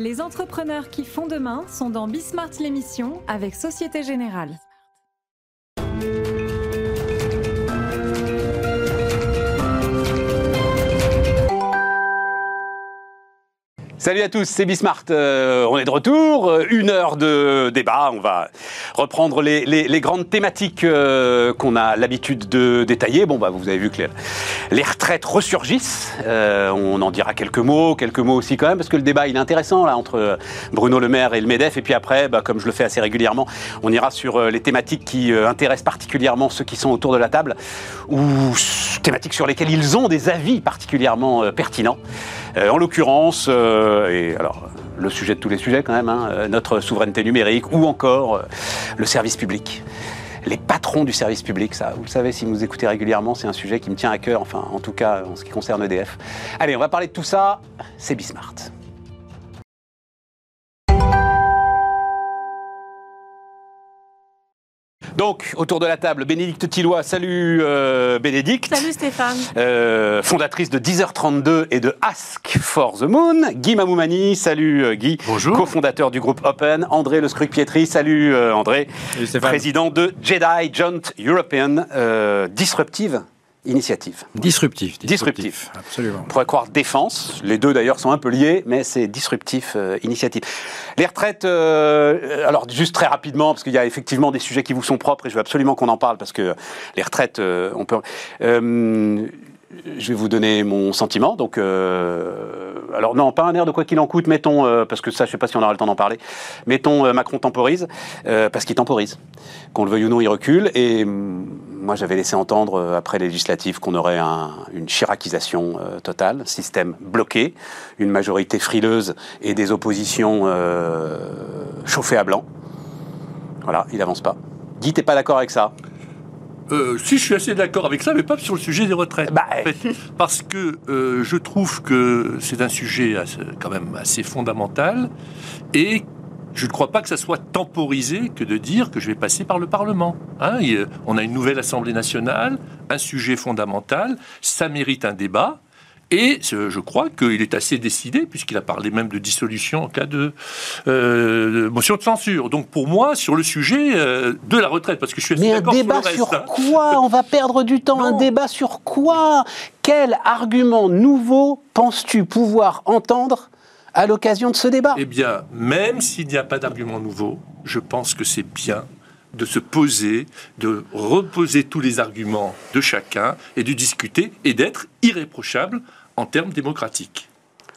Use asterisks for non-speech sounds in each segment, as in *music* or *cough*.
Les entrepreneurs qui font demain sont dans Bismart l'émission avec Société Générale. Salut à tous, c'est Bismart. Euh, on est de retour. Euh, une heure de débat. On va reprendre les, grandes thématiques euh, qu'on a l'habitude de détailler. Bon, bah, vous avez vu que les, retraites ressurgissent. On en dira quelques mots, quelques mots aussi quand même, parce que le débat il est intéressant là entre Bruno Le Maire et le Medef. Et puis après, bah, comme je le fais assez régulièrement, on ira sur les thématiques qui intéressent particulièrement ceux qui sont autour de la table, ou thématiques sur lesquelles ils ont des avis particulièrement pertinents. En l'occurrence, euh, et alors le sujet de tous les sujets quand même, hein, euh, notre souveraineté numérique ou encore euh, le service public. Les patrons du service public, ça, vous le savez, si vous nous écoutez régulièrement, c'est un sujet qui me tient à cœur, enfin, en tout cas, en ce qui concerne EDF. Allez, on va parler de tout ça, c'est Bismart. Donc, autour de la table, Bénédicte Tillois, salut euh, Bénédicte. Salut Stéphane. Euh, fondatrice de 10h32 et de Ask for the Moon. Guy Mamoumani, salut euh, Guy. Bonjour. Co-fondateur du groupe Open. André Le Scruc-Pietri, salut euh, André. Salut Stéphane. Président de Jedi Joint European euh, Disruptive Initiative. Disruptif. Disruptif. Absolument. On pourrait croire défense. Les deux d'ailleurs sont un peu liés, mais c'est disruptif euh, initiative. Les retraites, euh, alors juste très rapidement, parce qu'il y a effectivement des sujets qui vous sont propres et je veux absolument qu'on en parle parce que les retraites, euh, on peut. je vais vous donner mon sentiment. Donc, alors non, pas un air de quoi qu'il en coûte. Mettons, parce que ça, je sais pas si on aura le temps d'en parler. Mettons, Macron temporise, parce qu'il temporise. Qu'on le veuille ou non, il recule. Et hum, moi, j'avais laissé entendre euh, après les législatives qu'on aurait un- une chiracisation euh, totale, système bloqué, une majorité frileuse et des oppositions euh, chauffées à blanc. Voilà, il avance pas. Guy, t'es pas d'accord avec ça? Euh, si je suis assez d'accord avec ça, mais pas sur le sujet des retraites. Bah, en fait. parce que euh, je trouve que c'est un sujet assez- quand même assez fondamental et je ne crois pas que ça soit temporisé que de dire que je vais passer par le Parlement. Hein, on a une nouvelle Assemblée nationale, un sujet fondamental, ça mérite un débat. Et je crois qu'il est assez décidé, puisqu'il a parlé même de dissolution en cas de, euh, de motion de censure. Donc pour moi, sur le sujet euh, de la retraite, parce que je suis assez Mais un d'accord sur le débat reste, sur hein. quoi? On va perdre du temps. Un débat sur quoi? Quel argument nouveau penses-tu pouvoir entendre à l'occasion de ce débat Eh bien, même s'il n'y a pas d'argument nouveau, je pense que c'est bien de se poser, de reposer tous les arguments de chacun et de discuter et d'être irréprochable en termes démocratiques.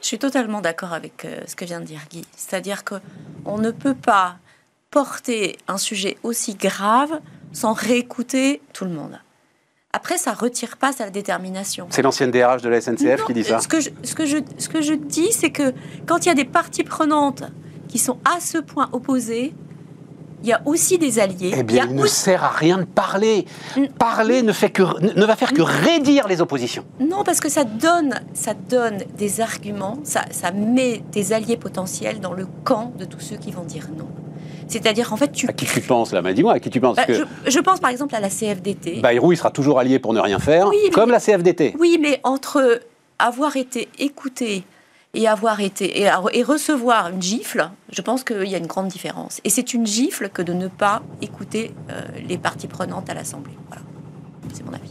Je suis totalement d'accord avec euh, ce que vient de dire Guy. C'est-à-dire que on ne peut pas porter un sujet aussi grave sans réécouter tout le monde. Après, ça retire pas sa détermination. C'est l'ancienne DRH de la SNCF Non, qui dit ça. Ce que je, ce que je, ce que je dis, c'est que quand il y a des parties prenantes qui sont à ce point opposées, il y a aussi des alliés. Eh bien, il ne aussi- sert à rien de parler. Parler ne, fait que, ne va faire que raidir les oppositions. Non, parce que ça donne, ça donne des arguments, ça, ça met des alliés potentiels dans le camp de tous ceux qui vont dire non. C'est-à-dire, en fait, tu... À qui tu penses là? Mais dis-moi, à qui tu penses Bah, que je, je pense par exemple à la CFDT. Bayrou, il sera toujours allié pour ne rien faire, Oui, mais- comme la CFDT. Oui, mais entre avoir été écouté et avoir été et, et recevoir une gifle, je pense qu'il y a une grande différence. Et c'est une gifle que de ne pas écouter euh, les parties prenantes à l'Assemblée. Voilà, c'est mon avis.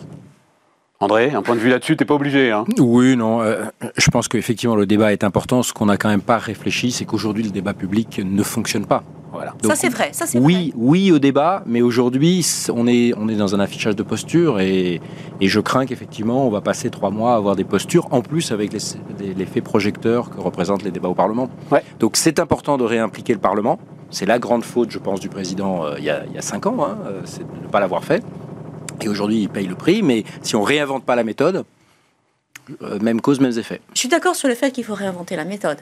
André, un point de vue là-dessus, t'es pas obligé. Hein? Oui, non. euh, je pense qu'effectivement, le débat est important. Ce qu'on n'a quand même pas réfléchi, c'est qu'aujourd'hui, le débat public ne fonctionne pas. Voilà. ça c'est vrai, ça c'est Oui, oui au débat, mais aujourd'hui, on est, on est dans un affichage de posture et, et je crains qu'effectivement, on va passer trois mois à avoir des postures, en plus avec l'effet projecteur que représentent les débats au Parlement. Ouais. Donc c'est important de réimpliquer le Parlement. C'est la grande faute, je pense, du président euh, il, y a, il y a cinq ans, hein, euh, c'est de ne pas l'avoir fait. Et aujourd'hui, il paye le prix, mais si on réinvente pas la méthode, euh, même cause, mêmes effets. Je suis d'accord sur le fait qu'il faut réinventer la méthode.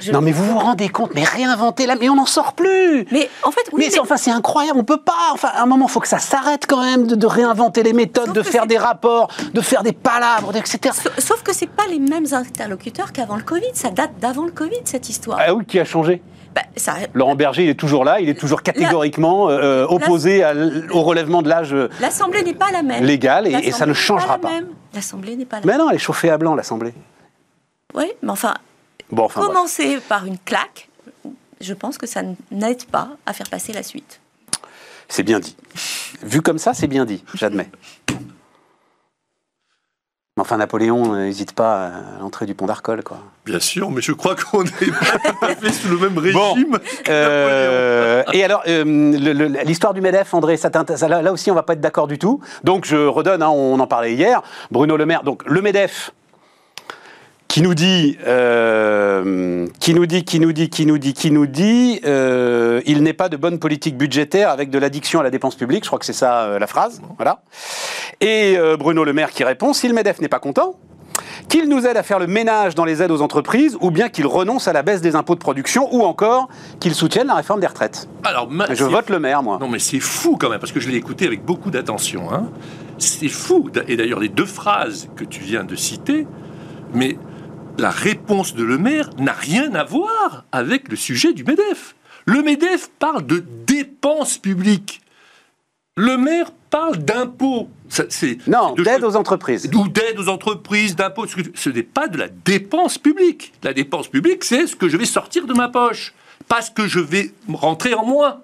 Je- Non, mais vous vous rendez compte Mais réinventer là, mais on n'en sort plus Mais en fait, oui, mais, c'est- enfin, c'est incroyable, on peut pas. Enfin, à un moment, il faut que ça s'arrête quand même de, de réinventer les méthodes, Sauf de que faire des rapports, de faire des palabres, etc. Sa- Sauf que c'est pas les mêmes interlocuteurs qu'avant le Covid. Ça date d'avant le Covid cette histoire. Ah oui, qui a changé? Bah, ça- Laurent Berger, il est toujours là, il est toujours catégoriquement euh, opposé à l- au relèvement de l'âge euh, L'Assemblée n'est pas la même. légal et, et ça ne changera pas. L'Assemblée n'est pas la Mais même. non, elle est chauffée à blanc, l'Assemblée. Oui, mais enfin, Bon, enfin, bref. commencer par une claque, je pense que ça n'aide pas à faire passer la suite. c'est bien dit. Vu comme ça, c'est bien dit, j'admets. Mais Enfin, Napoléon n'hésite pas à l'entrée du pont d'Arcole, quoi. Bien sûr, mais je crois qu'on est *laughs* sous le même Bon, régime. que Euh, et alors, euh, l'histoire du MEDEF, André, ça t'intéresse- ça, là, là aussi, on va pas être d'accord du tout. Donc, je redonne, hein, on en parlait hier, Bruno Le Maire. Donc, le MEDEF, qui nous dit, euh, qui nous dit, qui nous dit, qui nous dit, qui nous dit, euh, il n'est pas de bonne politique budgétaire avec de l'addiction à la dépense publique. Je crois que c'est ça euh, la phrase. Voilà. Et Bruno Le Maire qui répond, si le MEDEF n'est pas content, qu'il nous aide à faire le ménage dans les aides aux entreprises, ou bien qu'il renonce à la baisse des impôts de production, ou encore qu'il soutienne la réforme des retraites. Alors, ma- Je vote le maire, moi. Non, mais c'est fou quand même, parce que je l'ai écouté avec beaucoup d'attention. hein. C'est fou. Et d'ailleurs, les deux phrases que tu viens de citer, mais la réponse de Le Maire n'a rien à voir avec le sujet du MEDEF. Le MEDEF parle de dépenses publiques. Le maire parle d'impôts. Non, d'aide aux entreprises. ou d'aide aux entreprises, d'impôts. Ce, n'est pas de la dépense publique. La dépense publique, c'est ce que je vais sortir de ma poche, pas ce que je vais rentrer en moi.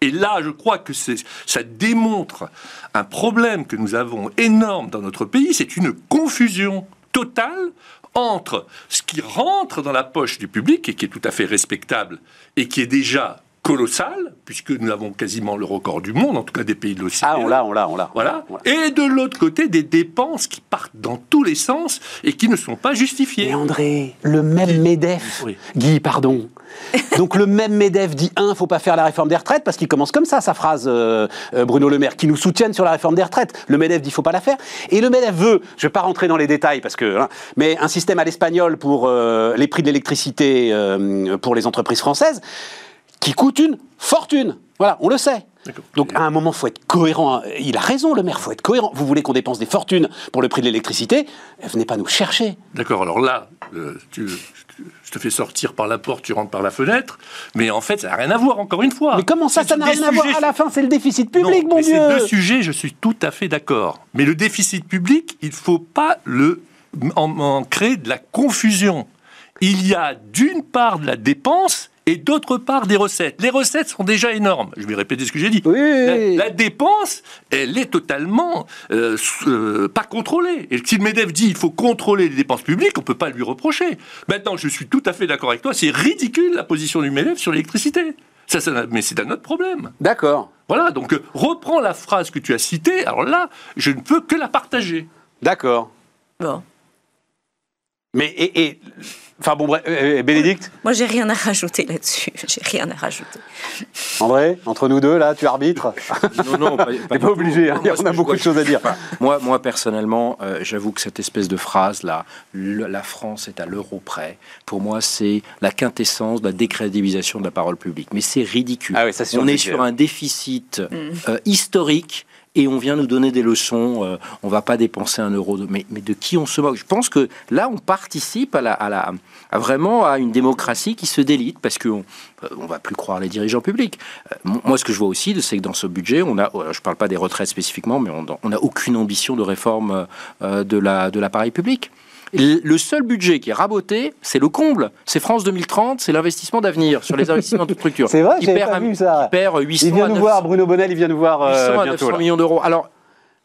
Et là, je crois que ça démontre un problème que nous avons énorme dans notre pays, c'est une confusion totale entre ce qui rentre dans la poche du public et qui est tout à fait respectable et qui est déjà colossal, puisque nous avons quasiment le record du monde, en tout cas des pays de l'OCDE. Ah, on l'a, on l'a, on l'a. Voilà. Et de l'autre côté, des dépenses qui partent dans tous les sens et qui ne sont pas justifiées. Mais André, le même MEDEF, Oui. Guy, pardon. *laughs* Donc le même MEDEF dit un, faut pas faire la réforme des retraites parce qu'il commence comme ça sa phrase, euh, euh, Bruno Le Maire, qui nous soutiennent sur la réforme des retraites. Le MEDEF dit faut pas la faire. Et le MEDEF veut, je vais pas rentrer dans les détails parce que, hein, mais un système à l'espagnol pour euh, les prix de l'électricité pour les entreprises françaises qui coûte une fortune. Voilà, on le sait. Donc à un moment, faut être cohérent. Il a raison, le maire, faut être cohérent. Vous voulez qu'on dépense des fortunes pour le prix de l'électricité Venez pas nous chercher. D'accord, alors là, euh, tu- je te fais sortir par la porte, tu rentres par la fenêtre, mais en fait, ça n'a rien à voir, encore une fois. Mais comment ça, ça n'a rien à voir À la fin, c'est le déficit public, Non, mon mais Dieu Ces deux sujets, je suis tout à fait d'accord. Mais le déficit public, il ne faut pas le, en, en créer de la confusion. Il y a d'une part de la dépense et d'autre part des recettes. Les recettes sont déjà énormes. Je vais répéter ce que j'ai dit. Oui, La, dépense, elle est totalement euh, euh, pas contrôlée. Et si le MEDEF dit il faut contrôler les dépenses publiques, on ne peut pas lui reprocher. Maintenant, je suis tout à fait d'accord avec toi, c'est ridicule la position du MEDEF sur l'électricité. Ça, mais c'est un autre problème. D'accord, Voilà, donc euh, reprends la phrase que tu as citée. Alors là, je ne peux que la partager. d'accord. Bon. Mais, et, et- Enfin bon, bref, euh, euh, Bénédicte, Moi, j'ai rien à rajouter là-dessus. *laughs* J'ai rien à rajouter. André, entre nous deux, là, tu arbitres Non, non, pas, *laughs* pas tout. obligé, hein, Moi, on a beaucoup de choses à dire. Moi, moi personnellement, euh, j'avoue que cette espèce de phrase là, le- la France est à l'euro près, pour moi, c'est la quintessence de la décrédibilisation de la parole publique. Mais c'est ridicule. Ah oui, ça, on est sur un déficit euh, historique. Et on vient nous donner des leçons. euh, on va pas dépenser un euro. De, mais, de qui on se moque? Je pense que là, on participe à, la, vraiment à une démocratie qui se délite parce qu'on on va plus croire les dirigeants publics. Euh, moi, ce que je vois aussi, c'est que dans ce budget, on a, je parle pas des retraites spécifiquement, mais on n'a aucune ambition de réforme euh, de la de l'appareil public. Le seul budget qui est raboté, c'est le comble. C'est France 2030, c'est l'investissement d'avenir sur les investissements de structure. *laughs* C'est vrai, pas vu ça. qui perd 800 Il vient à nous 900 voir, Bruno Bonnel, il vient nous voir euh, 800 à bientôt. 900 là. millions d'euros. Alors,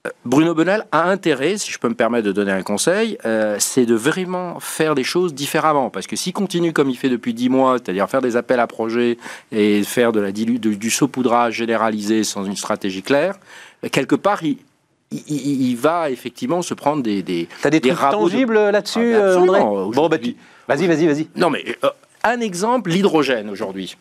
euh, Bruno Bonnel a intérêt, si je peux me permettre de donner un conseil, euh, c'est de vraiment faire des choses différemment. Parce que s'il continue comme il fait depuis 10 mois, c'est-à-dire faire des appels à projets et faire de la de- du saupoudrage généralisé sans une stratégie claire, euh, quelque part, il, il- va effectivement se prendre des... des T'as des des trucs de- tangibles là-dessus, Ah. André Bon, bah, tu- vas-y, vas-y, vas-y. non, mais euh, un exemple, l'hydrogène aujourd'hui.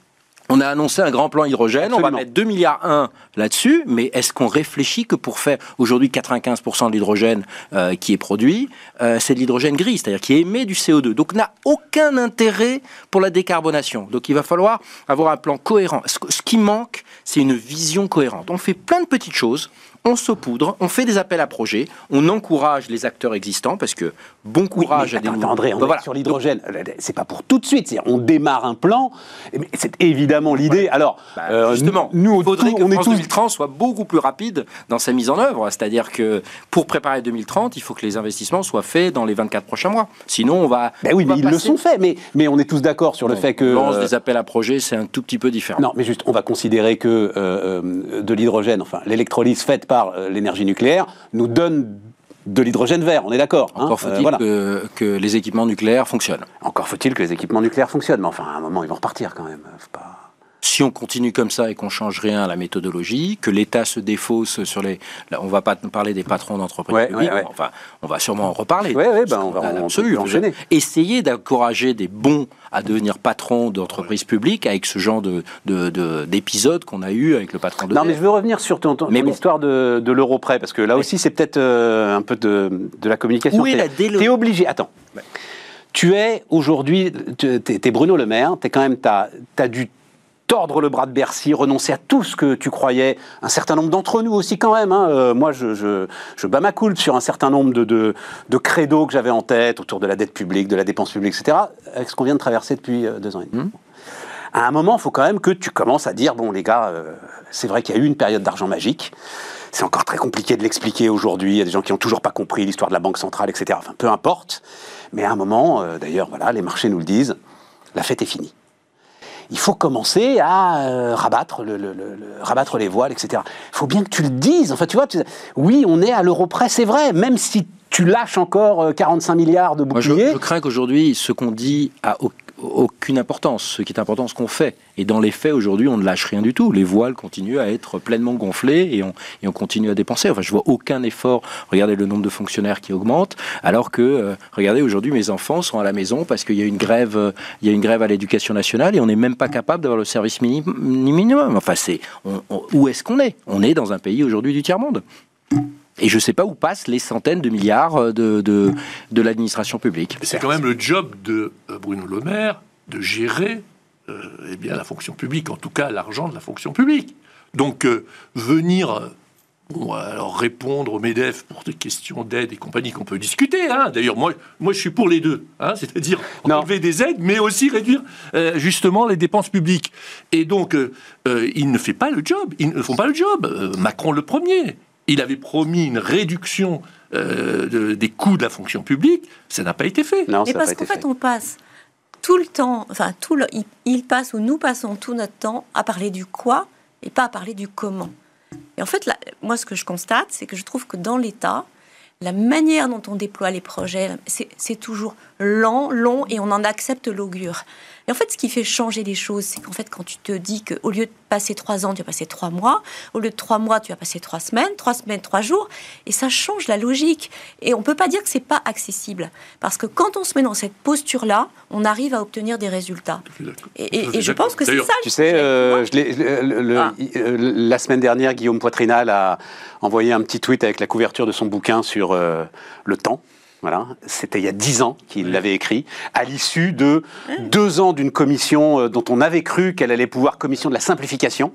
On a annoncé un grand plan hydrogène, on va mettre 2 milliards 1 là-dessus, mais est-ce qu'on réfléchit que pour faire aujourd'hui 95% de l'hydrogène euh, qui est produit, euh, c'est de l'hydrogène gris, c'est-à-dire qui émet du CO2, donc n'a aucun intérêt pour la décarbonation. Donc il va falloir avoir un plan cohérent. Ce qui manque, c'est une vision cohérente. On fait plein de petites choses, on saupoudre, on fait des appels à projets, on encourage les acteurs existants parce que bon courage Oui, à des attends, André, on Bah, voilà. sur l'hydrogène. C'est pas pour tout de suite. On démarre un plan. mais C'est évidemment l'idée. Alors, Bah, euh, justement, nous, il faudrait tout- que on est tous 2030 soit beaucoup plus rapide dans sa mise en œuvre. C'est-à-dire que pour préparer 2030, il faut que les investissements soient faits dans les 24 prochains mois. Sinon, on va. Ben oui, on mais va ils le sont faits. Mais, mais on est tous d'accord sur le fait que. lance euh, des appels à projets, c'est un tout petit peu différent. Non, mais juste, on va considérer que euh, de l'hydrogène, enfin, l'électrolyse faite par euh, l'énergie nucléaire, nous donne de l'hydrogène vert. On est d'accord hein Encore Euh, faut-il voilà. que, que les équipements nucléaires fonctionnent. Encore faut-il que les équipements nucléaires fonctionnent. Mais enfin, à un moment, ils vont repartir quand même. Faut pas... Si on continue comme ça et qu'on change rien à la méthodologie, que l'État se défausse sur les, là, on va pas parler des patrons d'entreprises Ouais, publiques, ouais, ouais. enfin, on va sûrement en reparler. Ouais, ben, C'est on va- absolu. peut enchaîner. Essayer d'encourager des bons à devenir patrons d'entreprises publiques avec ce genre de, de- de- d'épisodes qu'on a eu avec le patron de. Non, mais je veux revenir sur ton, ton- Mais ton bon. histoire de, de l'euro prêt, parce que là aussi, c'est peut-être euh, un peu de, de la communication. T'es- la délo- T'es obligé. Attends. Tu es aujourd'hui, tu- t'es Bruno Le Maire, t'es quand même, t'as as dû tordre le bras de Bercy, renoncer à tout ce que tu croyais, un certain nombre d'entre nous aussi quand même. hein. Euh, moi, je, je, je bats ma coulpe sur un certain nombre de, de, de credos que j'avais en tête autour de la dette publique, de la dépense publique, etc., avec ce qu'on vient de traverser depuis euh, deux ans et demi. À un moment, il faut quand même que tu commences à dire, bon les gars, euh, c'est vrai qu'il y a eu une période d'argent magique. C'est encore très compliqué de l'expliquer aujourd'hui. Il y a des gens qui n'ont toujours pas compris l'histoire de la Banque centrale, etc. Enfin, peu importe. Mais à un moment, euh, d'ailleurs, voilà, les marchés nous le disent, la fête est finie. Il faut commencer à euh, rabattre, le, le- le- le- rabattre les voiles, etc. Il faut bien que tu le dises. Enfin, tu vois, tu- oui, on est à l'euro près, c'est vrai. Même si tu lâches encore euh, 45 milliards de Moi, je, boucliers, je crains qu'aujourd'hui, ce qu'on dit a au- aucune importance. Ce qui est important, ce qu'on fait. Et dans les faits, aujourd'hui, on ne lâche rien du tout. Les voiles continuent à être pleinement gonflées et on, continue à dépenser. Enfin, je vois aucun effort. Regardez le nombre de fonctionnaires qui augmente, alors que, euh, regardez, aujourd'hui, mes enfants sont à la maison parce qu'il y a une grève, euh, il y a une grève à l'éducation nationale et on n'est même pas capable d'avoir le service mini- minimum. Enfin, c'est, où est-ce qu'on est? On est dans un pays aujourd'hui du tiers-monde. Et je ne sais pas où passent les centaines de milliards euh, de, de, de l'administration publique. C'est quand même le job de euh, Bruno Le Maire de gérer euh, eh bien, la fonction publique, en tout cas l'argent de la fonction publique. Donc euh, venir bon, alors répondre au MEDEF pour des questions d'aide et compagnie qu'on peut discuter. hein. D'ailleurs, moi, moi je suis pour les deux, hein, c'est-à-dire enlever des aides, mais aussi réduire euh, justement les dépenses publiques. Et donc, euh, euh, il ne fait pas le job, ils ne font pas le job. Macron le premier. Il avait promis une réduction euh, de- des coûts de la fonction publique, ça n'a pas été fait. non, Mais parce qu'en fait, fait. on passe tout le temps, enfin, tout le, il, il passe ou nous passons tout notre temps à parler du quoi et pas à parler du comment. Et en fait, là, moi, ce que je constate, c'est que je trouve que dans l'État, la manière dont on déploie les projets, c'est toujours lent, long, et on en accepte l'augure. Et en fait, ce qui fait changer les choses, c'est qu'en fait, quand tu te dis qu'au lieu de passer trois ans, tu vas passer trois mois, au lieu de trois mois, tu vas passer trois semaines, trois semaines, trois jours, et ça change la logique. Et on peut pas dire que c'est pas accessible, parce que quand on se met dans cette posture-là, on arrive à obtenir des résultats. Et, et- et je pense que c'est ça. le Tu sais, euh, je l'ai- le- le- le- Ah. euh, la semaine dernière, Guillaume Poitrinal a envoyé un petit tweet avec la couverture de son bouquin sur euh, le temps. Voilà, c'était il y a dix ans qu'il l'avait écrit, à l'issue de deux ans d'une commission euh, dont on avait cru qu'elle allait pouvoir, commission de la simplification,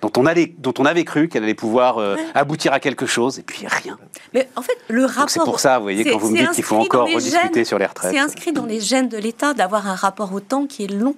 dont on, allait, dont on avait cru qu'elle allait pouvoir euh, aboutir à quelque chose, et puis rien. Mais en fait, le rapport. C'est pour ça, vous voyez, quand vous me dites qu'il faut encore rediscuter gènes. sur les retraites. C'est inscrit dans les gènes de l'État d'avoir un rapport au temps qui est long.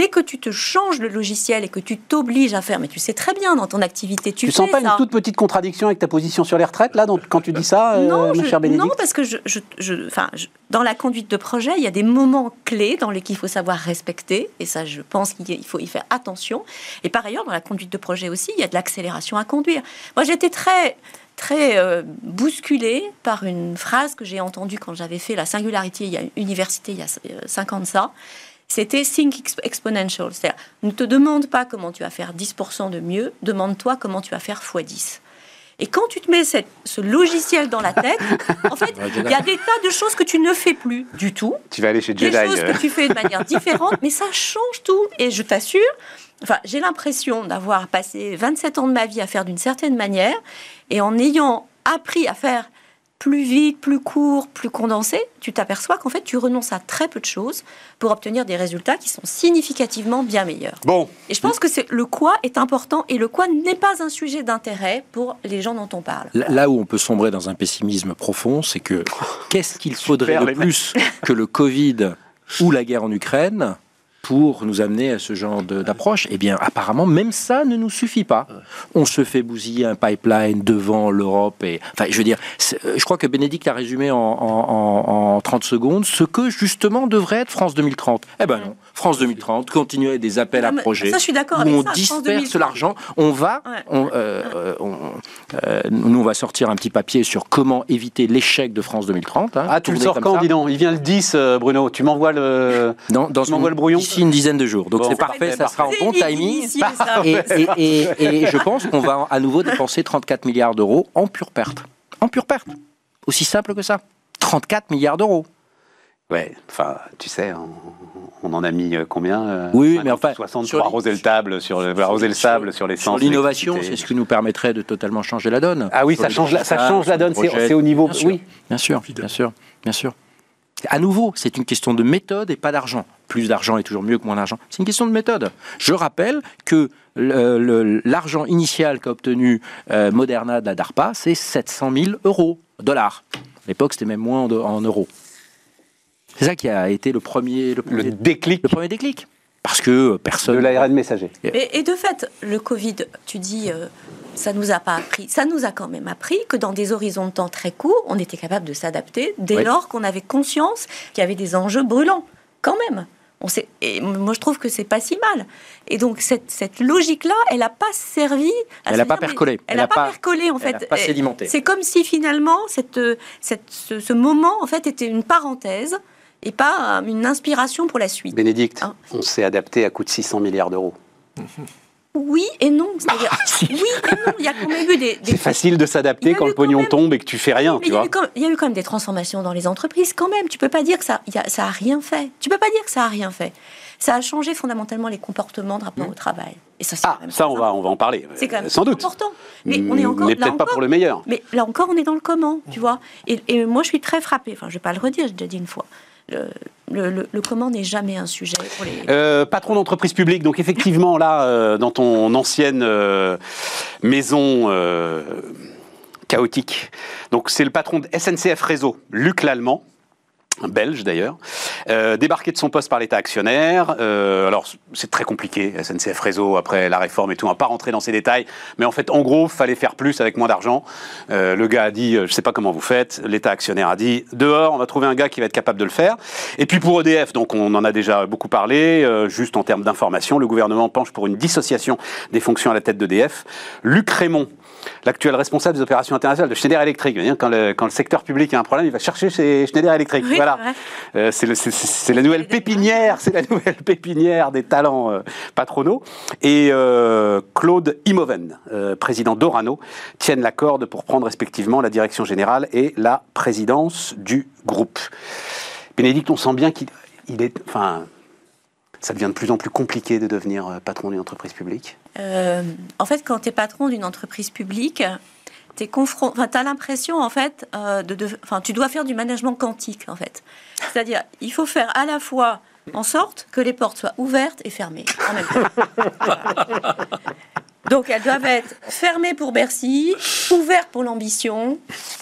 Dès que tu te changes le logiciel et que tu t'obliges à faire, mais tu sais très bien dans ton activité, tu, Tu fais sens pas ça. une toute petite contradiction avec ta position sur les retraites, là, donc, quand tu dis ça, euh, non, mon je- cher Bénédicte non, parce que je, je- je- je- dans la conduite de projet, il y a des moments clés dans lesquels il faut savoir respecter, et ça, je pense qu'il faut y faire attention. Et par ailleurs, dans la conduite de projet aussi, il y a de l'accélération à conduire. Moi, j'étais très très euh, bousculée par une phrase que j'ai entendue quand j'avais fait la singularité il y a université il y a euh, cinq ans de ça. C'était think ex- exponential. C'est-à-dire, ne te demande pas comment tu vas faire 10% de mieux, demande-toi comment tu vas faire x10. Et quand tu te mets cette- ce logiciel dans la tête, en fait, il y a des tas de choses que tu ne fais plus du tout, Tu vas aller chez des Jedi. choses euh. que tu fais de manière différente, mais ça change tout. Et je t'assure, enfin, j'ai l'impression d'avoir passé 27 ans de ma vie à faire d'une certaine manière, et en ayant appris à faire plus vite, plus court, plus condensé, tu t'aperçois qu'en fait, tu renonces à très peu de choses pour obtenir des résultats qui sont significativement bien meilleurs. Bon, Et je pense que c'est le quoi est important et le quoi n'est pas un sujet d'intérêt pour les gens dont on parle. Là- Là où on peut sombrer dans un pessimisme profond, c'est que qu'est-ce qu'il faudrait Super, de plus que le Covid ou la guerre en Ukraine pour nous amener à ce genre d'approche Eh bien, apparemment, même ça ne nous suffit pas. On se fait bousiller un pipeline devant l'Europe. Et, enfin, je veux dire, euh, je crois que Bénédicte a résumé en, en- en- en 30 secondes ce que justement devrait être France 2030. Eh ben non, France 2030, continuer des appels à Non, projets ça, je suis d'accord on ça, disperse 2030. l'argent. On va, Ouais. on, euh, euh, on- euh, nous, on va sortir un petit papier sur comment éviter l'échec de France 2030. hein, ah, tu le sors quand, ça, dis donc? Il vient le 10, euh, Bruno. Tu m'envoies le. dans, dans Tu m'envoies le brouillon? D'ici une dizaine de jours. Donc Bon. c'est parfait, ça sera en bon timing. Et, et- et- et je pense qu'on va à nouveau dépenser 34 milliards d'euros en pure perte. En pure perte. Aussi simple que ça. 34 milliards d'euros. Ouais, enfin, tu sais, on, on en a mis euh, combien euh, Oui, 50, mais enfin, 60 sur arroser le table, sur, le- arroser le sable, sur les Sur l'innovation, c'est ce qui nous permettrait de totalement changer la donne. Ah oui, ça change la, ça change la donne. C'est au niveau. Bien sûr. Oui. Bien sûr, bien sûr, bien sûr. À nouveau, c'est une question de méthode et pas d'argent. Plus d'argent est toujours mieux que moins d'argent. C'est une question de méthode. Je rappelle que le- l'argent initial qu'a obtenu euh, Moderna de la DARPA, c'est 700 000 euros, dollars. À l'époque, c'était même moins en, en euros. C'est ça qui a été le premier, le Le premier, déclic le premier déclic. Parce que de personne. l'ARN messager. Et, et de fait, le Covid, tu dis, euh, ça nous a pas appris, ça nous a quand même appris que dans des horizons de temps très courts, on était capable de s'adapter dès Oui. lors qu'on avait conscience qu'il y avait des enjeux brûlants, quand même. On sait, et moi, je trouve que c'est pas si mal. Et donc, cette, cette logique-là, elle n'a pas servi. à Elle n'a pas percolé. Elle Elle n'a a pas, pas- percolé, en elle fait. a pas sédimenté. C'est comme si finalement, cette, cette, ce, ce moment, en fait, était une parenthèse et pas euh, une inspiration pour la suite. Bénédicte, Hein on s'est adapté à coût de 600 milliards d'euros. Oui et non. C'est-à-dire, *laughs* oui et non. Il y a quand même eu des. des C'est facile de s'adapter y quand le quand pognon même- tombe et que tu fais rien, Mais tu il y, a vois. eu quand, il y a eu quand même des transformations dans les entreprises, quand même. Tu peux pas dire que ça, il y a, ça a rien fait. Tu peux pas dire que ça a rien fait. Ça a changé fondamentalement les comportements de rapport au travail. Et ça, Ah, quand même ça, on va, on va en parler. C'est quand même Sans doute. important. Mais on est encore Mais là peut-être pas encore- pour le meilleur. Mais là encore, on est dans le comment, tu vois. Et, et moi, je suis très frappée. Enfin, je vais pas le redire, j'ai déjà dit une fois. Le, comment n'est jamais un sujet. Euh, patron d'entreprise publique, donc effectivement là, euh, dans ton ancienne euh, maison chaotique, donc c'est le patron de SNCF Réseau, Luc Lallemand, belge d'ailleurs, euh, débarqué de son poste par l'État actionnaire. Euh, alors c'est très compliqué, SNCF Réseau, après la réforme et tout, on va pas rentrer dans ces détails, mais en fait en gros, fallait faire plus avec moins d'argent. Euh, le gars a dit, euh, je sais pas comment vous faites, l'État actionnaire a dit, dehors, on va trouver un gars qui va être capable de le faire. Et puis pour EDF, donc on en a déjà beaucoup parlé, euh, juste en termes d'information, le gouvernement penche pour une dissociation des fonctions à la tête d'EDF. Luc Raymond, l'actuel responsable des opérations internationales de Schneider Electric. Quand le, quand le secteur public a un problème, il va chercher chez Schneider Electric. Oui, voilà. c'est. Euh, c'est la nouvelle pépinière, c'est la nouvelle *laughs* pépinière des talents euh, patronaux. Et euh, Claude Imoven, président d'Orano, tiennent la corde pour prendre respectivement la direction générale et la présidence du groupe. Bénédicte, on sent bien qu'il il est, enfin, ça devient de plus en plus compliqué de devenir euh, patron d'une entreprise publique. Euh, en fait, quand tu es patron d'une entreprise publique, tu as l'impression, en fait, euh, de, de- enfin, tu dois faire du management quantique, en fait. C'est-à-dire, il faut faire à la fois en sorte que les portes soient ouvertes et fermées en même temps. Voilà. *laughs* Donc, elles doivent être fermées pour Bercy, ouvertes pour l'ambition,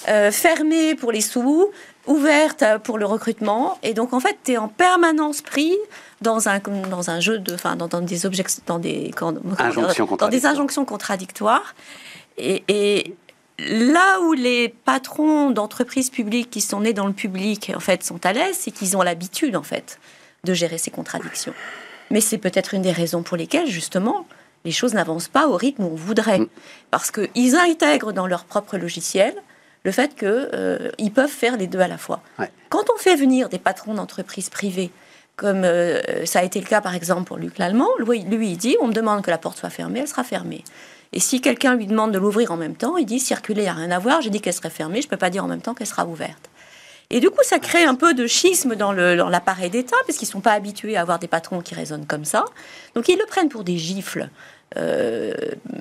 euh, fermées pour les sous, ouvertes pour le recrutement. Et donc, en fait, tu es en permanence pris dans un, dans un jeu de. Enfin, dans, dans des objets. Dans des, Injonctions dans des contradictoires. injonctions contradictoires. Et, et là où les patrons d'entreprises publiques qui sont nés dans le public, en fait, sont à l'aise, c'est qu'ils ont l'habitude, en fait, de gérer ces contradictions. Mais c'est peut-être une des raisons pour lesquelles, justement, les choses n'avancent pas au rythme où on voudrait. Mm. Parce qu'ils intègrent dans leur propre logiciel le fait qu'ils peuvent faire les deux à la fois. Ouais. Quand on fait venir des patrons d'entreprises privées, comme euh, ça a été le cas par exemple pour Luc Lallemand, lui, il dit on me demande que la porte soit fermée, elle sera fermée. Et si quelqu'un lui demande de l'ouvrir en même temps, il dit circuler, il n'y a rien à voir, j'ai dit qu'elle serait fermée, je ne peux pas dire en même temps qu'elle sera ouverte. Et du coup, ça crée un peu de schisme dans l'appareil d'État, parce qu'ils ne sont pas habitués à avoir des patrons qui raisonnent comme ça. Donc ils le prennent pour des gifles, euh,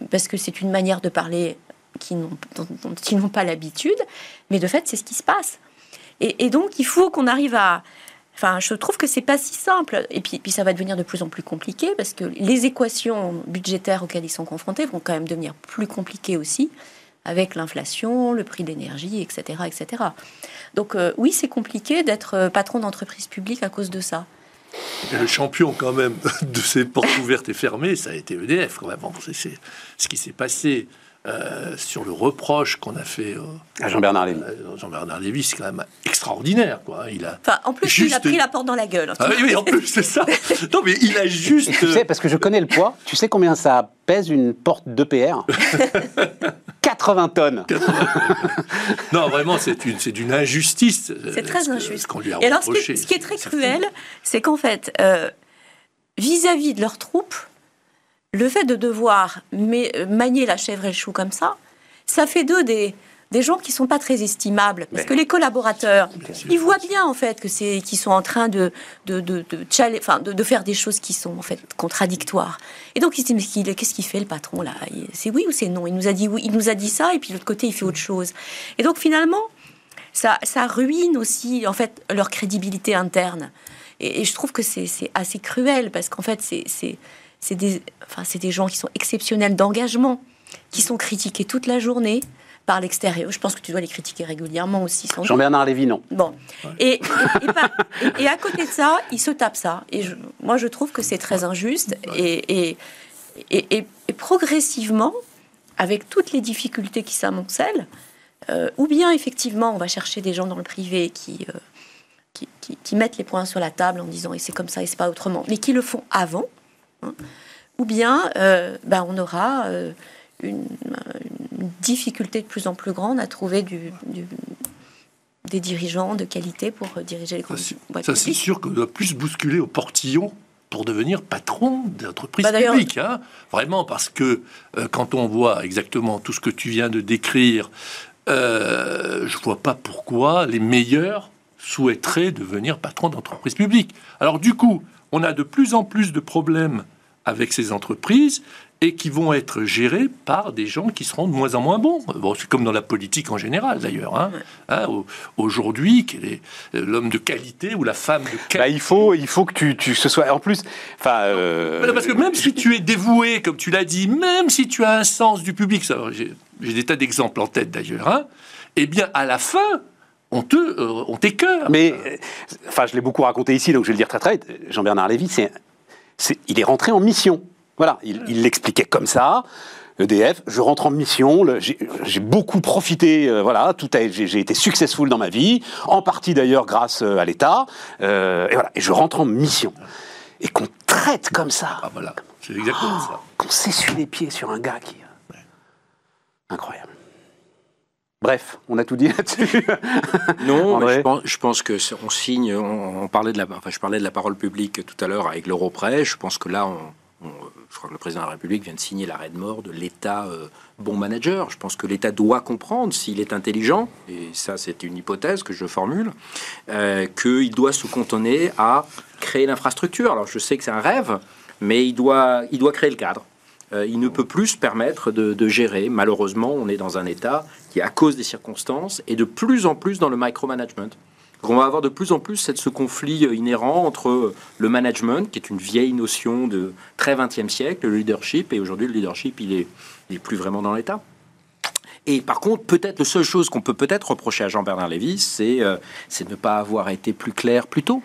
parce que c'est une manière de parler qui n'ont, dont, ils n'ont pas l'habitude, mais de fait, c'est ce qui se passe. Et donc, il faut qu'on arrive à. Enfin, je trouve que c'est pas si simple. Et puis, ça va devenir de plus en plus compliqué parce que les équations budgétaires auxquelles ils sont confrontés vont quand même devenir plus compliquées aussi, avec l'inflation, le prix de l'énergie, etc., etc. Donc, euh, oui, c'est compliqué d'être euh, patron d'entreprise publique à cause de ça. Le champion, quand même, *laughs* de ces portes ouvertes et fermées, ça a été EDF, quand même. C'est ce qui s'est passé euh, sur le reproche qu'on a fait euh, À Jean-Bernard Lévy. à Jean-Bernard Lévy, c'est quand même extraordinaire, quoi. Il a. Enfin, en plus, il a pris la porte dans la gueule. Ah oui, en plus, c'est ça. Non, mais il a juste. Tu sais, parce que je connais le poids, tu sais combien ça pèse une porte d'EPR 80 *laughs* tonnes. Non, vraiment, c'est une, c'est d'une injustice. euh, C'est très ce que- injuste. Ce qu'on lui a Et alors, ce qui, est, ce qui est très cruel, c'est qu'en fait, euh, vis-à-vis de leurs troupes, le fait de devoir euh, manier la chèvre et le chou comme ça, ça fait d'eux des, des gens qui sont pas très estimables. Parce que les collaborateurs, ils voient bien en fait que c'est qu'ils sont en train de de, de, de, de, de faire des choses qui sont en fait contradictoires. Et donc ils se disent mais qu'est-ce qu'il fait le patron là? C'est oui ou c'est non? Il nous a dit oui, il nous a dit ça et puis de l'autre côté il fait autre chose. Et donc finalement ça, ça ruine aussi en fait leur crédibilité interne. Et, et je trouve que c'est assez cruel parce qu'en fait c'est des enfin c'est des gens qui sont exceptionnels d'engagement, qui sont critiqués toute la journée par l'extérieur. Je pense que tu dois les critiquer régulièrement aussi. Jean-Bernard Lévy, non. Bon. Et, et, et par- et- et à côté de ça, ils se tapent ça. Et je- moi, je trouve que c'est très injuste. Et, et, et- et- et progressivement, avec toutes les difficultés qui s'amoncellent, euh, ou bien effectivement, on va chercher des gens dans le privé qui, euh, qui, qui- qui mettent les points sur la table en disant et c'est comme ça et c'est pas autrement, mais qui le font avant, hein. Ou bien euh, ben, on aura euh, une, une difficulté de plus en plus grande à trouver du, du- des dirigeants de qualité pour diriger les grandes boîtes Ça, c'est sûr qu'on doit plus bousculer au portillon pour devenir patron d'entreprise Bah, publique. hein. Vraiment, parce que euh, quand on voit exactement tout ce que tu viens de décrire, je vois pas pourquoi les meilleurs souhaiteraient devenir patron d'entreprise publique. Alors du coup, on a de plus en plus de problèmes avec ces entreprises et qui vont être gérées par des gens qui seront de moins en moins bons. Bon, c'est comme dans la politique en général d'ailleurs. hein. Hein, au- Aujourd'hui, quel est euh, l'homme de qualité ou la femme de qualité? Bah, il faut, il faut que tu, tu ce soit. En plus, enfin. euh, parce que même si tu es dévoué, comme tu l'as dit, même si tu as un sens du public, j'ai des tas d'exemples en tête d'ailleurs, hein, eh bien, à la fin, on te, euh, on t'écœure. Mais, euh, enfin, je l'ai beaucoup raconté ici, donc je vais le dire très très vite. Jean-Bernard Lévy, c'est, il est rentré en mission. Voilà, il l'expliquait comme ça. EDF, je rentre en mission, j'ai beaucoup profité, euh, voilà, tout j'ai été successful dans ma vie, en partie d'ailleurs grâce euh, à l'État, euh, et voilà, et je rentre en mission. Et qu'on traite comme ça, Ah voilà, c'est exactement ça. qu'on s'essuie les pieds sur un gars qui... Incroyable. Bref, on a tout dit là-dessus. Non, *laughs* mais je pense, je pense que on signe. On, on parlait de la, enfin, je parlais de la parole publique tout à l'heure avec l'Europrêt. Je pense que là, on, on- je crois que le président de la République vient de signer l'arrêt de mort de l'État euh, bon manager. Je pense que l'État doit comprendre s'il est intelligent, et ça, c'est une hypothèse que je formule, euh, qu'il doit se cantonner à créer l'infrastructure. Alors, je sais que c'est un rêve, mais il doit, il doit créer le cadre. Euh, il ne peut plus se permettre de, gérer. Malheureusement, on est dans un État qui, à cause des circonstances, est de plus en plus dans le micromanagement. On va avoir de plus en plus ce conflit euh, inhérent entre euh, le management, qui est une vieille notion de très 20e siècle, le leadership, et aujourd'hui le leadership, il est, il est plus vraiment dans l'État. Et par contre, peut-être la seule chose qu'on peut peut-être reprocher à Jean-Bernard Lévy, c'est de ne pas avoir été plus clair plus tôt.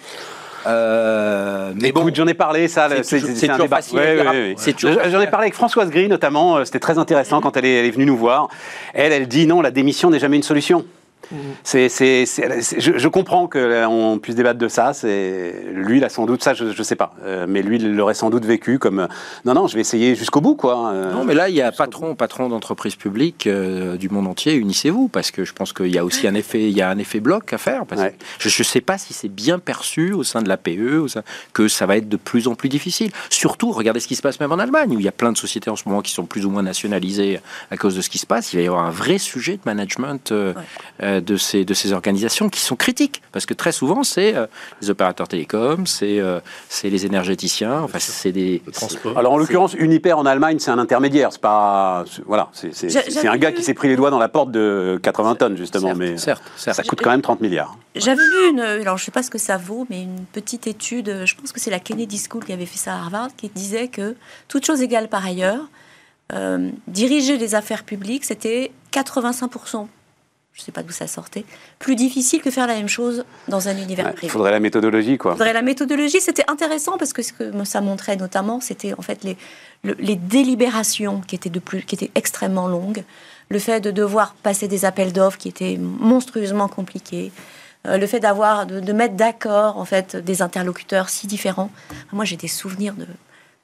Euh, mais bon, Écoute, j'en ai parlé, ça, c'est un toujours débat. Ouais, ouais, ouais. J'en ai parlé avec Françoise Gris, notamment, euh, c'était très intéressant quand elle est, elle est venue nous voir. Elle, elle dit non, la démission n'est jamais une solution. C'est, c'est- c'est- c'est- je, je comprends qu'on puisse débattre de ça. C'est, lui, il a sans doute ça, je ne sais pas. Euh, mais lui, il l'aurait sans doute vécu comme euh, non, non, je vais essayer jusqu'au bout, quoi. Euh, Non, mais là, il y a patron, patron d'entreprise publique euh, du monde entier, unissez-vous, parce que je pense qu'il y a aussi un effet, il y a un effet bloc à faire. Parce Ouais. que je ne sais pas si c'est bien perçu au sein de l'APE, au sein- que ça va être de plus en plus difficile. Surtout, regardez ce qui se passe même en Allemagne, où il y a plein de sociétés en ce moment qui sont plus ou moins nationalisées à cause de ce qui se passe. Il va y avoir un vrai sujet de management euh, Ouais. Euh, de, ces, de ces organisations qui sont critiques. Parce que très souvent, c'est euh, les opérateurs télécoms, c'est euh, c'est les énergéticiens, enfin, c'est des. Le transport. Alors en l'occurrence, Uniper en Allemagne, c'est un intermédiaire. C'est pas, voilà, c'est un gars vu- qui s'est pris les doigts dans la porte de 80 tonnes justement, certes, mais certes, certes. ça coûte quand même 30 milliards. J'avais lu une, alors je sais pas ce que ça vaut, mais une petite étude, je pense que c'est la Kennedy School qui avait fait ça à Harvard, qui disait que, toute chose égale par ailleurs, euh, diriger les affaires publiques, c'était 85%, je sais pas d'où ça sortait, plus difficile que faire la même chose dans un univers Ouais, Il privé. faudrait la méthodologie quoi. Faudrait La méthodologie, c'était intéressant parce que ce que ça montrait notamment, c'était en fait les, le- les délibérations qui étaient, de plus, qui étaient extrêmement longues, le fait de devoir passer des appels d'offres qui étaient monstrueusement compliqués, euh, le fait d'avoir de, de mettre d'accord en fait des interlocuteurs si différents. Moi, j'ai des souvenirs de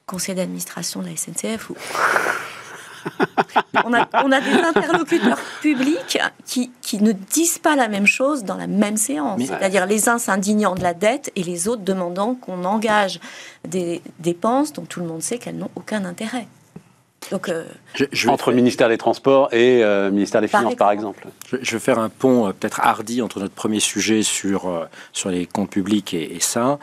conseil d'administration de la SNCF où *laughs* on a, on a des interlocuteurs publics qui, qui ne disent pas la même chose dans la même séance. C'est-à-dire les uns s'indignant de la dette et les autres demandant qu'on engage des dépenses dont tout le monde sait qu'elles n'ont aucun intérêt. Donc, euh, Je, je vais Entre faire- ministère des Transports et euh, ministère des Par Finances par exemple. Je, je vais faire un pont euh, peut-être hardi entre notre premier sujet sur, euh, sur les comptes publics et, et ça.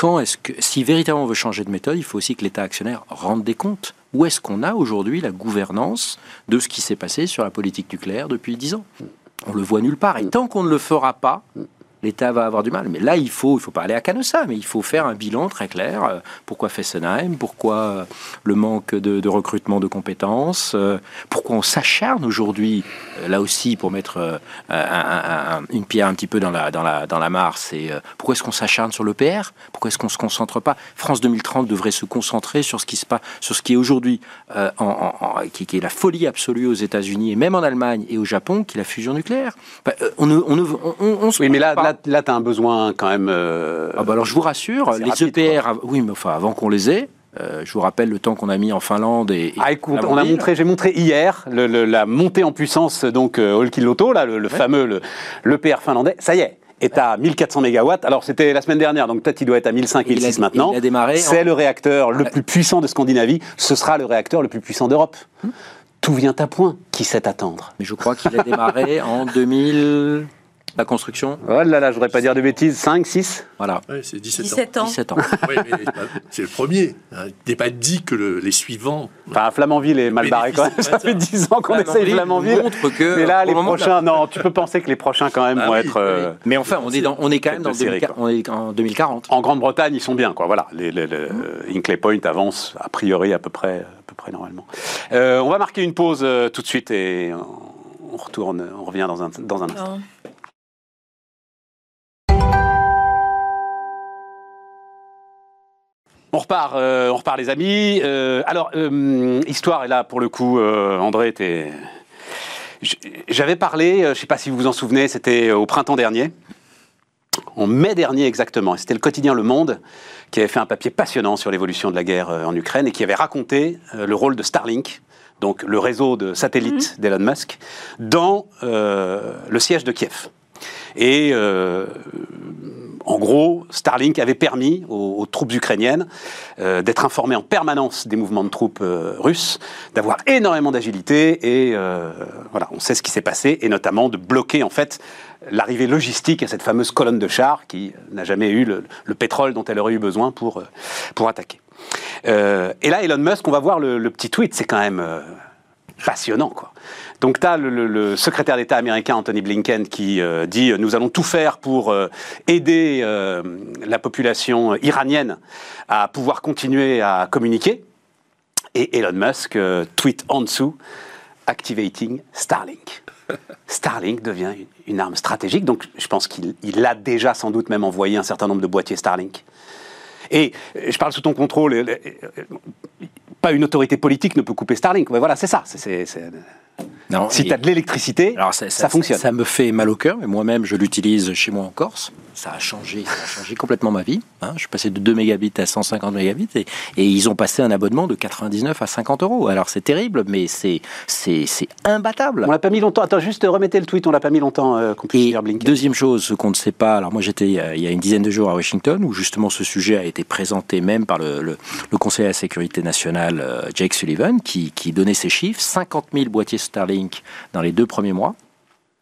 Quand est-ce que, si véritablement on veut changer de méthode, il faut aussi que l'État actionnaire rende des comptes. Où est-ce qu'on a aujourd'hui la gouvernance de ce qui s'est passé sur la politique nucléaire depuis dix ans? On le voit nulle part. Et tant qu'on ne le fera pas, l'État va avoir du mal. Mais là, il faut, il faut pas aller à Canossa, mais il faut faire un bilan très clair. Euh, Pourquoi Fessenheim Pourquoi euh, le manque de, de recrutement de compétences? Euh, Pourquoi on s'acharne aujourd'hui, là aussi, pour mettre un- un- un- une pierre un petit peu dans la, dans la, dans la mare? C'est pourquoi est-ce qu'on s'acharne sur l'EPR Pourquoi est-ce qu'on se concentre pas? France 2030 devrait se concentrer sur ce qui se passe, sur ce qui est aujourd'hui, euh, en, en- en- qui, qui est la folie absolue aux États-Unis et même en Allemagne et au Japon, qui est la fusion nucléaire. Euh, on, ne- on, ne- on, se Oui, mais là, là, là tu as un besoin quand même. euh, ah bah alors je vous rassure, les rapide, EPR, av- oui, mais enfin avant qu'on les ait, euh, je vous rappelle le temps qu'on a mis en Finlande et. et Ah, écoute, on a montré, j'ai montré hier le- le- la montée en puissance donc euh, Olkiluoto, là, le, le fameux le, l'EPR finlandais. Ça y est, est à 1400 mégawatts. Alors c'était la semaine dernière, donc peut-être il doit être à 1500, Il a- 1600 maintenant. il a démarré C'est en- le réacteur le plus puissant de Scandinavie. Ce sera le réacteur le plus puissant d'Europe. Tout vient à point. Qui sait attendre Mais je crois qu'il a démarré en 2000. La construction Oh là là, je voudrais pas dire de bêtises. 5, 6 Voilà, Ouais, c'est 17, 17 ans. 17 ans. *laughs* Oui, mais c'est le premier. hein. Il n'est pas dit que le- les suivants. Enfin, Flamanville est mal barré quand même. Ça fait 10 ans qu'on essaye Flamanville. montre que. Mais là, les prochains, non, tu peux penser que les prochains quand même Ah vont oui, être. euh, Mais enfin, on est, dans, on est quand même dans série, 2040, on est en 2040. En Grande-Bretagne, ils sont bien, quoi. Voilà, les, les- les- Hinkley Point avance a priori à peu près, à peu près normalement. Euh, on va marquer une pause euh, tout de suite et on retourne, on revient dans un dans un instant. On repart, euh, on repart les amis. Euh, alors, euh, histoire, et là pour le coup, André, J'avais parlé, je ne sais pas si vous vous en souvenez, c'était au printemps dernier, en mai dernier exactement, et c'était le quotidien Le Monde qui avait fait un papier passionnant sur l'évolution de la guerre en Ukraine et qui avait raconté le rôle de Starlink, donc le réseau de satellites d'Elon Musk, dans le siège de Kiev. Et euh, en gros, Starlink avait permis aux, troupes ukrainiennes euh, d'être informées en permanence des mouvements de troupes euh, russes, d'avoir énormément d'agilité et euh, voilà, on sait ce qui s'est passé et notamment de bloquer en fait l'arrivée logistique à cette fameuse colonne de chars qui n'a jamais eu le, le pétrole dont elle aurait eu besoin pour, pour attaquer. Et là, Elon Musk, on va voir le, le petit tweet, c'est quand même passionnant, quoi. Donc, tu as le, le- le secrétaire d'État américain Anthony Blinken qui euh, dit euh, Nous allons tout faire pour euh, aider euh, la population iranienne à pouvoir continuer à communiquer. Et Elon Musk tweet en dessous Activating Starlink. *laughs* Starlink devient une, une arme stratégique, donc je pense qu'il il a déjà sans doute même envoyé un certain nombre de boîtiers Starlink. Et je parle sous ton contrôle. Pas une autorité politique ne peut couper Starlink. Mais voilà, c'est ça. Non, Si tu as de l'électricité, ça, ça, fonctionne. Ça, me fait mal au cœur, mais moi-même je l'utilise chez moi en Corse. Ça a changé, ça a changé complètement ma vie. hein. Je suis passé de 2 mégabits à 150 mégabits et, et ils ont passé un abonnement de 99 à 50 euros. Alors c'est terrible, mais c'est imbattable. On l'a pas mis longtemps. Attends, juste remettez le tweet. On l'a pas mis longtemps euh, qu'on puisse lire Blinken. deuxième chose, ce qu'on ne sait pas, alors moi j'étais il y a- il y a une dizaine de jours à Washington où justement ce sujet a été présenté même par le, le, le Conseil à la sécurité nationale euh, Jake Sullivan qui, qui donnait ces chiffres 50 000 boîtiers Starlink dans les deux premiers mois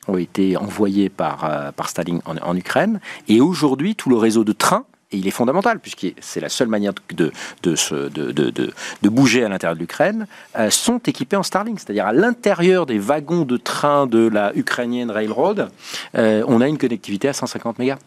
ont été envoyés par, euh, par Staline en, Ukraine. Et aujourd'hui, tout le réseau de trains, et il est fondamental, puisque c'est la seule manière de- de bouger à l'intérieur de l'Ukraine, euh, sont équipés en Starlink. C'est-à-dire à l'intérieur des wagons de train de la ukrainienne Railroad, euh, on a une connectivité à 150 mégas.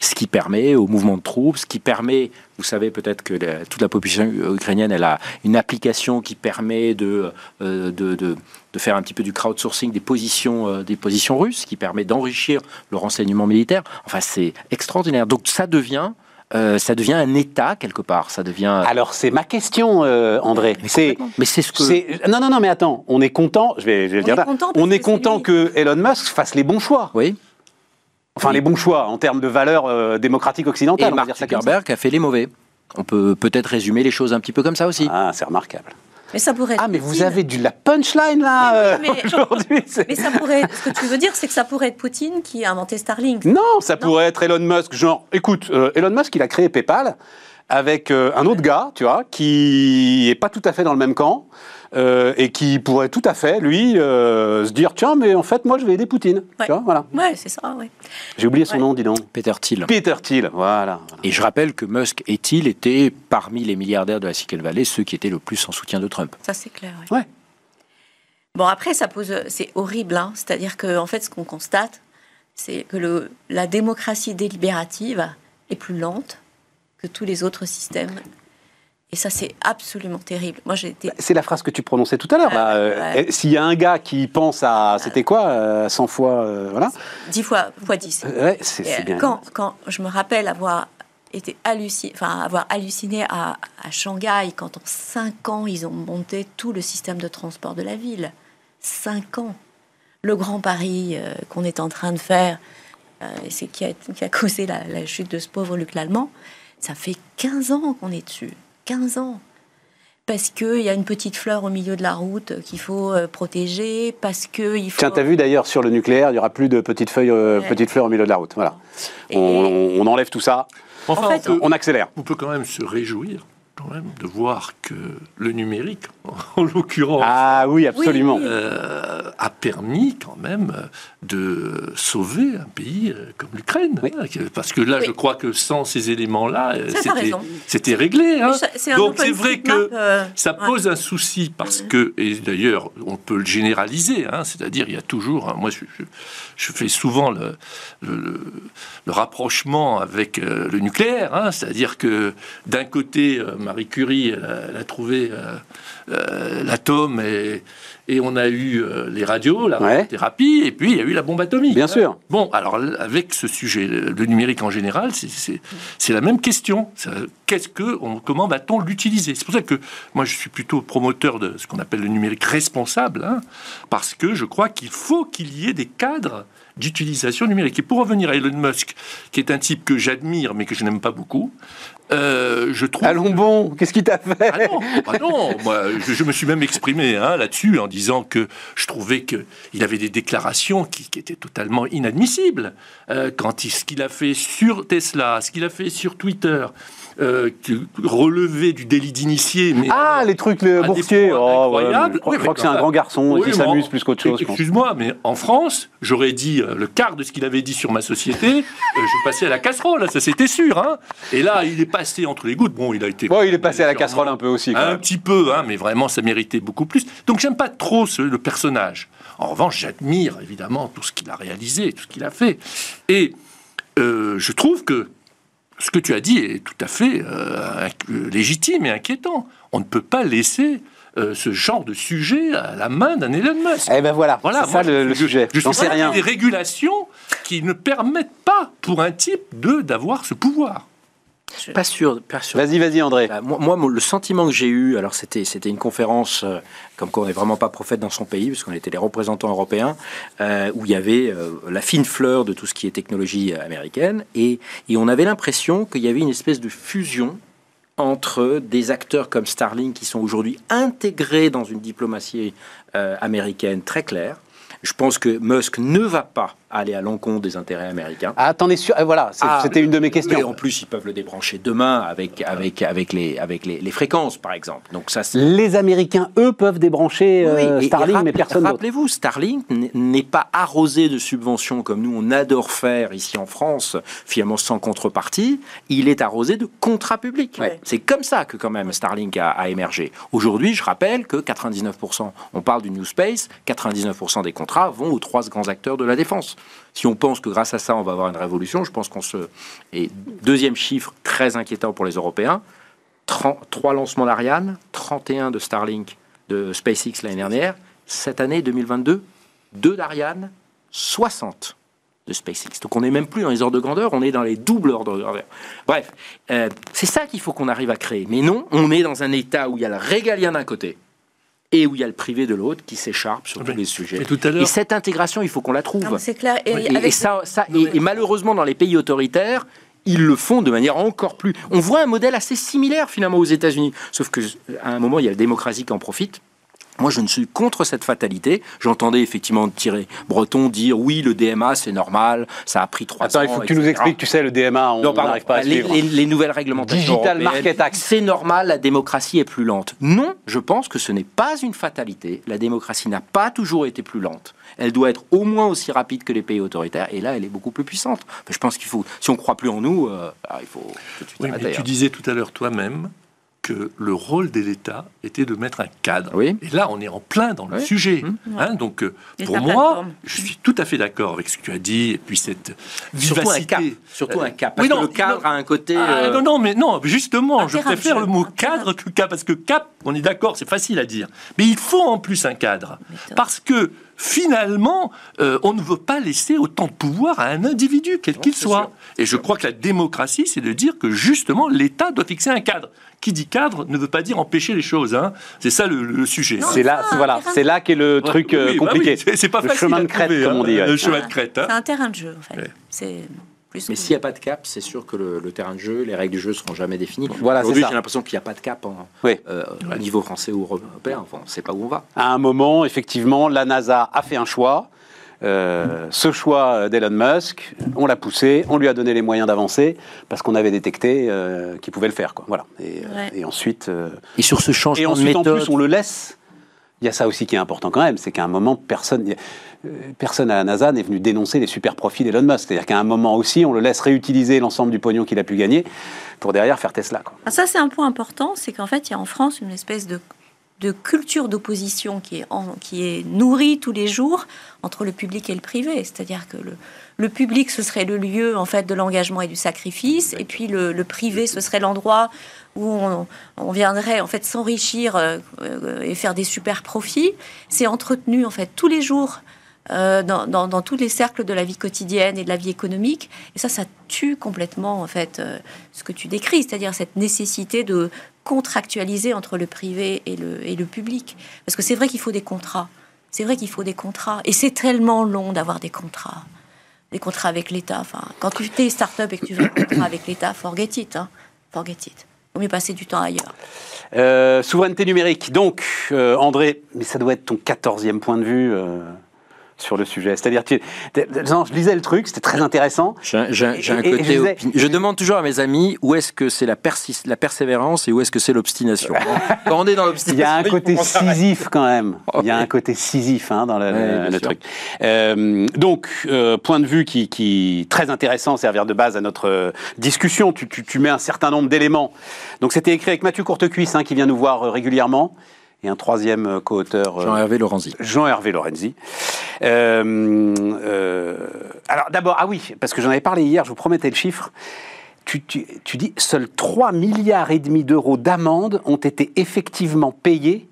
Ce qui permet au mouvement de troupes, ce qui permet, vous savez peut-être que la- toute la population ukrainienne, elle a une application qui permet de, euh, de, de, de faire un petit peu du crowdsourcing des positions, euh, des positions russes, qui permet d'enrichir le renseignement militaire. Enfin, c'est extraordinaire. Donc ça devient, euh, ça devient un État quelque part. Ça devient. Alors c'est ma question, euh, André. Mais C'est. Mais c'est ce que. c'est- non non non mais attends, on est content. Je vais, je vais le On dire est là. On est que content lui. que Elon Musk fasse les bons choix. Oui. Enfin Oui. les bons choix en termes de valeurs euh, démocratiques Et occidentales. on va Mark dire ça comme ça. Zuckerberg a fait les mauvais. On peut peut-être résumer les choses un petit peu comme ça aussi. Ah c'est remarquable. Mais ça pourrait être Ah mais vous avez du la punchline là euh, *laughs* aujourd'hui. Mais ça pourrait. Ce que tu veux dire, c'est que ça pourrait être Poutine qui a inventé Starlink. Non, ça pourrait être Elon Musk. Genre, écoute, euh, Elon Musk, il a créé PayPal avec euh, un autre gars, tu vois, qui est pas tout à fait dans le même camp euh, et qui pourrait tout à fait, lui, euh, se dire tiens, mais en fait, moi, je vais aider Poutine. Ouais. Tu vois, voilà. Ouais, c'est ça, ouais. J'ai oublié son Ouais. nom, dis donc. Peter Thiel. Peter Thiel, voilà. voilà. Et je rappelle que Musk et Thiel étaient parmi les milliardaires de la Silicon Valley ceux qui étaient le plus en soutien de Trump. Ça, c'est clair. ouais. Ouais. Bon, après, ça pose. C'est horrible, hein. C'est-à-dire que, en fait, ce qu'on constate, c'est que le, la démocratie délibérative est plus lente que tous les autres systèmes. Et ça, c'est absolument terrible. Moi, j'ai été. C'est la phrase que tu prononçais tout à l'heure. là. Euh, ouais. S'il y a un gars qui pense à, c'était quoi, euh, 100 fois, euh, voilà. Dix fois, fois dix. Euh, Ouais, c'est bien. Quand, quand je me rappelle avoir été halluciné, enfin avoir halluciné à, à Shanghai, quand en cinq ans ils ont monté tout le système de transport de la ville. Cinq ans. Le Grand Paris euh, qu'on est en train de faire, euh, c'est qui a, qui a causé la, la chute de ce pauvre Luc Lallemand. Ça fait 15 ans qu'on est dessus. 15 ans. Parce qu'il y a une petite fleur au milieu de la route qu'il faut euh, protéger, parce qu'il faut... Tiens, t'as vu d'ailleurs sur le nucléaire, il y aura plus de petites feuilles, euh, Ouais. petites fleurs au milieu de la route. Voilà. Et- On, on- on enlève tout ça, Enfin, En fait, on, peut, on accélère. on peut quand même se réjouir quand même de voir que le numérique, *laughs* en l'occurrence, Ah oui, absolument. Euh, a permis quand même de sauver un pays euh, comme l'Ukraine. Oui. hein, Parce que là, Oui. je crois que sans ces éléments-là, euh, c'était- réglé. hein. Ça- Donc c'est vrai que euh, ça ouais. pose un souci parce que, et d'ailleurs, on peut le généraliser, hein, c'est-à-dire il y a toujours, hein, moi je, je- je fais souvent le, le- le- le rapprochement avec euh, le nucléaire, hein, c'est-à-dire que d'un côté, euh, Marie Curie, elle a, elle a trouvé euh, euh, l'atome et, et on a eu euh, les radios, la Ouais. thérapie, et puis il y a eu la bombe atomique. Bien sûr. Bon, alors avec ce sujet, le numérique en général, c'est- la même question. Qu'est-ce que, on- comment va-t-on l'utiliser? C'est pour ça que moi je suis plutôt promoteur de ce qu'on appelle le numérique responsable, hein, parce que je crois qu'il faut qu'il y ait des cadres d'utilisation numérique. Et pour revenir à Elon Musk, qui est un type que j'admire mais que je n'aime pas beaucoup, euh, je trouve. Allons bon, qu'est-ce qui t'a fait Ah non, ah non, moi, je, je me suis même exprimé hein, là-dessus en disant que je trouvais qu'il avait des déclarations qui, qui étaient totalement inadmissibles. Euh, quand il, ce qu'il a fait sur Tesla, ce qu'il a fait sur Twitter, euh, du délit d'initié. Mais Ah, les trucs le à des boursiers. Oh, ouais, je crois, Oui, mais que c'est un grand garçon oui, qui mais s'amuse plus qu'autre chose. Excuse-moi, mais en France, j'aurais dit euh, le quart de ce qu'il avait dit sur ma société, euh, je passais à la casserole, ça c'était sûr. Hein. Et là, il est passé entre les gouttes. Bon, il a été. Bon, il est passé à la casserole un peu aussi. quand un même. petit peu, hein, mais vraiment, ça méritait beaucoup plus. Donc, j'aime pas trop ce, le personnage. En revanche, j'admire évidemment tout ce qu'il a réalisé, tout ce qu'il a fait. Et euh, je trouve que ce que tu as dit est tout à fait euh, légitime et inquiétant. On ne peut pas laisser euh, ce genre de sujet à la main d'un Elon Musk. Eh ben voilà, Voilà, c'est ça le, je- le je- sujet. Je suis sais rien. des régulations qui ne permettent pas pour un type de d'avoir ce pouvoir. Pas sûr, pas sûr. Vas-y, vas-y, André. Bah, moi, le sentiment que j'ai eu, alors c'était c'était une conférence euh, comme quoi on n'est vraiment pas prophète dans son pays, parce qu'on était les représentants européens, euh, où il y avait euh, la fine fleur de tout ce qui est technologie américaine, et, et on avait l'impression qu'il y avait une espèce de fusion entre des acteurs comme Starlink qui sont aujourd'hui intégrés dans une diplomatie euh, américaine très claire, Je pense que Musk ne va pas aller à l'encontre des intérêts américains. Ah, attendez, sûr, euh, voilà, c'est- Ah, c'était une de mes questions. Mais en plus, ils peuvent le débrancher demain avec, avec, avec, les, avec les, les fréquences, par exemple. Donc ça, Les Américains, eux, peuvent débrancher euh, Oui, et- et Starlink, mais personne. Rappelez-vous, Starlink n'est pas arrosé de subventions comme nous on adore faire ici en France, finalement sans contrepartie. Il est arrosé de contrats publics. Ouais. C'est comme ça que quand même Starlink a, a émergé. Aujourd'hui, je rappelle que 99%, on parle du New Space, 99% des contrats vont aux trois grands acteurs de la défense. Si on pense que grâce à ça, on va avoir une révolution, je pense qu'on se... Et deuxième chiffre très inquiétant pour les Européens, 30 trois lancements d'Ariane, 31 de Starlink, de SpaceX l'année dernière. Cette année 2022, 2 d'Ariane, 60 de SpaceX. Donc on n'est même plus dans les ordres de grandeur, on est dans les doubles ordres de grandeur. Bref, euh, c'est ça qu'il faut qu'on arrive à créer. Mais non, on est dans un état où il y a le régalien d'un côté et où il y a le privé de l'autre qui s'écharpe sur tous Mais- les sujets. Et tout à Et l'heure, cette intégration, il faut qu'on la trouve. C'est clair. Et, Et, et avec ça, ça- Non, et- mais- et malheureusement, dans les pays autoritaires, ils le font de manière encore plus. On voit un modèle assez similaire finalement aux États-Unis. Sauf que à un moment, il y a la démocratie qui en profite. Moi, je ne suis contre cette fatalité. J'entendais effectivement Thierry Breton dire oui, le DMA, c'est normal, ça a pris trois Attends, ans. il faut que tu nous expliques, tu sais, le DMA, on n'arrive pas à les, suivre. les- les nouvelles réglementations. Digital Market Act. C'est normal, la démocratie est plus lente. Non, je pense que ce n'est pas une fatalité. La démocratie n'a pas toujours été plus lente. Elle doit être au moins aussi rapide que les pays autoritaires. Et là, elle est beaucoup plus puissante. Je pense qu'il faut, si on ne croit plus en nous, euh, ah, il faut tout de suite oui, mais arrêter, tu hein. disais tout à l'heure toi-même que le rôle de l'État était de mettre un cadre. Oui. Et là, on est en plein dans le Oui. sujet. Mmh. Hein, donc, euh, Et pour moi, plateforme. je suis tout à fait d'accord avec ce que tu as dit, et puis cette Surtout un vivacité. cap. Surtout un cap. Parce Oui, que non, le cadre non. a un côté. Ah, euh, non, non, mais non, justement, Un je préfère le mot cadre que cap, parce que cap, on est d'accord, c'est facile à dire. Mais il faut en plus un cadre. Parce que finalement, euh, on ne veut pas laisser autant de pouvoir à un individu, quel qu'il soit. sûr. Et je crois que la démocratie, c'est de dire que justement, l'État doit fixer un cadre. Qui dit cadre ne veut pas dire empêcher les choses. hein. C'est ça le, le sujet. C'est là, Ah, voilà, c'est là qu'est le Ouais, truc oui, euh, bah oui, compliqué. c'est- pas Le facile chemin de crête, trouver, comme on hein, dit, ouais. Le chemin Voilà. de crête. hein. C'est un terrain de jeu, en fait. Ouais. C'est plus. Mais que- s'il n'y a pas de cap, c'est sûr que le, le terrain de jeu, les règles du jeu seront jamais définies. Voilà, Aujourd'hui, j'ai l'impression qu'il n'y a pas de cap en- Oui. euh, au niveau français ou européen. Enfin, on ne sait pas où on va. À un moment, effectivement, la NASA a fait un choix. Euh, ce choix d'Elon Musk, on l'a poussé, on lui a donné les moyens d'avancer parce qu'on avait détecté euh, qu'il pouvait le faire. Quoi. Voilà. Et, Ouais. et ensuite, euh, Et sur ce et changement de ensuite en plus, on le laisse. Il y a ça aussi qui est important quand même, c'est qu'à un moment, personne, euh, personne à la NASA n'est venu dénoncer les super profits d'Elon Musk. C'est-à-dire qu'à un moment aussi, on le laisse réutiliser l'ensemble du pognon qu'il a pu gagner pour derrière faire Tesla. Quoi. Ah, ça, c'est un point important, c'est qu'en fait, il y a en France une espèce de, de culture d'opposition qui est, en- qui est nourrie tous les jours entre le public et le privé. C'est-à-dire que le, le public, ce serait le lieu en fait de l'engagement et du sacrifice, et puis le, le privé, ce serait l'endroit où on, viendrait en fait s'enrichir euh, euh, et faire des super profits. C'est entretenu en fait tous les jours. euh, dans, dans- tous les cercles de la vie quotidienne et de la vie économique. Et ça, ça tue complètement en fait ce que tu décris, c'est-à-dire cette nécessité de contractualiser entre le privé et le, et le public. Parce que c'est vrai qu'il faut des contrats. C'est vrai qu'il faut des contrats. Et c'est tellement long d'avoir des contrats. Des contrats avec l'État. Enfin, quand tu es start-up et que tu veux un contrat avec l'État, forget it. Hein. Forget it. Vaut mieux passer du temps ailleurs. Euh, souveraineté numérique. Donc, euh, André, mais ça doit être ton quatorzième point de vue euh, sur le sujet. C'est-à-dire, tu, je lisais le truc, c'était très intéressant. J'ai j'ai- j'ai un Et- et côté. je demande toujours à mes amis où est-ce que c'est la, persis- la persévérance et où est-ce que c'est l'obstination. *laughs* Quand on est dans Il l'obstination, y a un il côté sisif quand même. Il y a un côté sisif hein, dans le, Ouais, truc. Euh, donc, euh, point de vue qui, qui très intéressant, servir de base à notre euh, discussion. Tu, tu- tu mets un certain nombre d'éléments. Donc, c'était écrit avec Mathieu Courtecuisse, hein, qui vient nous voir régulièrement, et un troisième euh, co-auteur. euh, Jean-Hervé Lorenzi. Jean-Hervé Lorenzi. Euh, alors d'abord, ah oui, parce que j'en avais parlé hier, je vous promettais le chiffre. Tu, tu- tu dis seuls 3 milliards et demi d'euros d'amendes ont été effectivement payés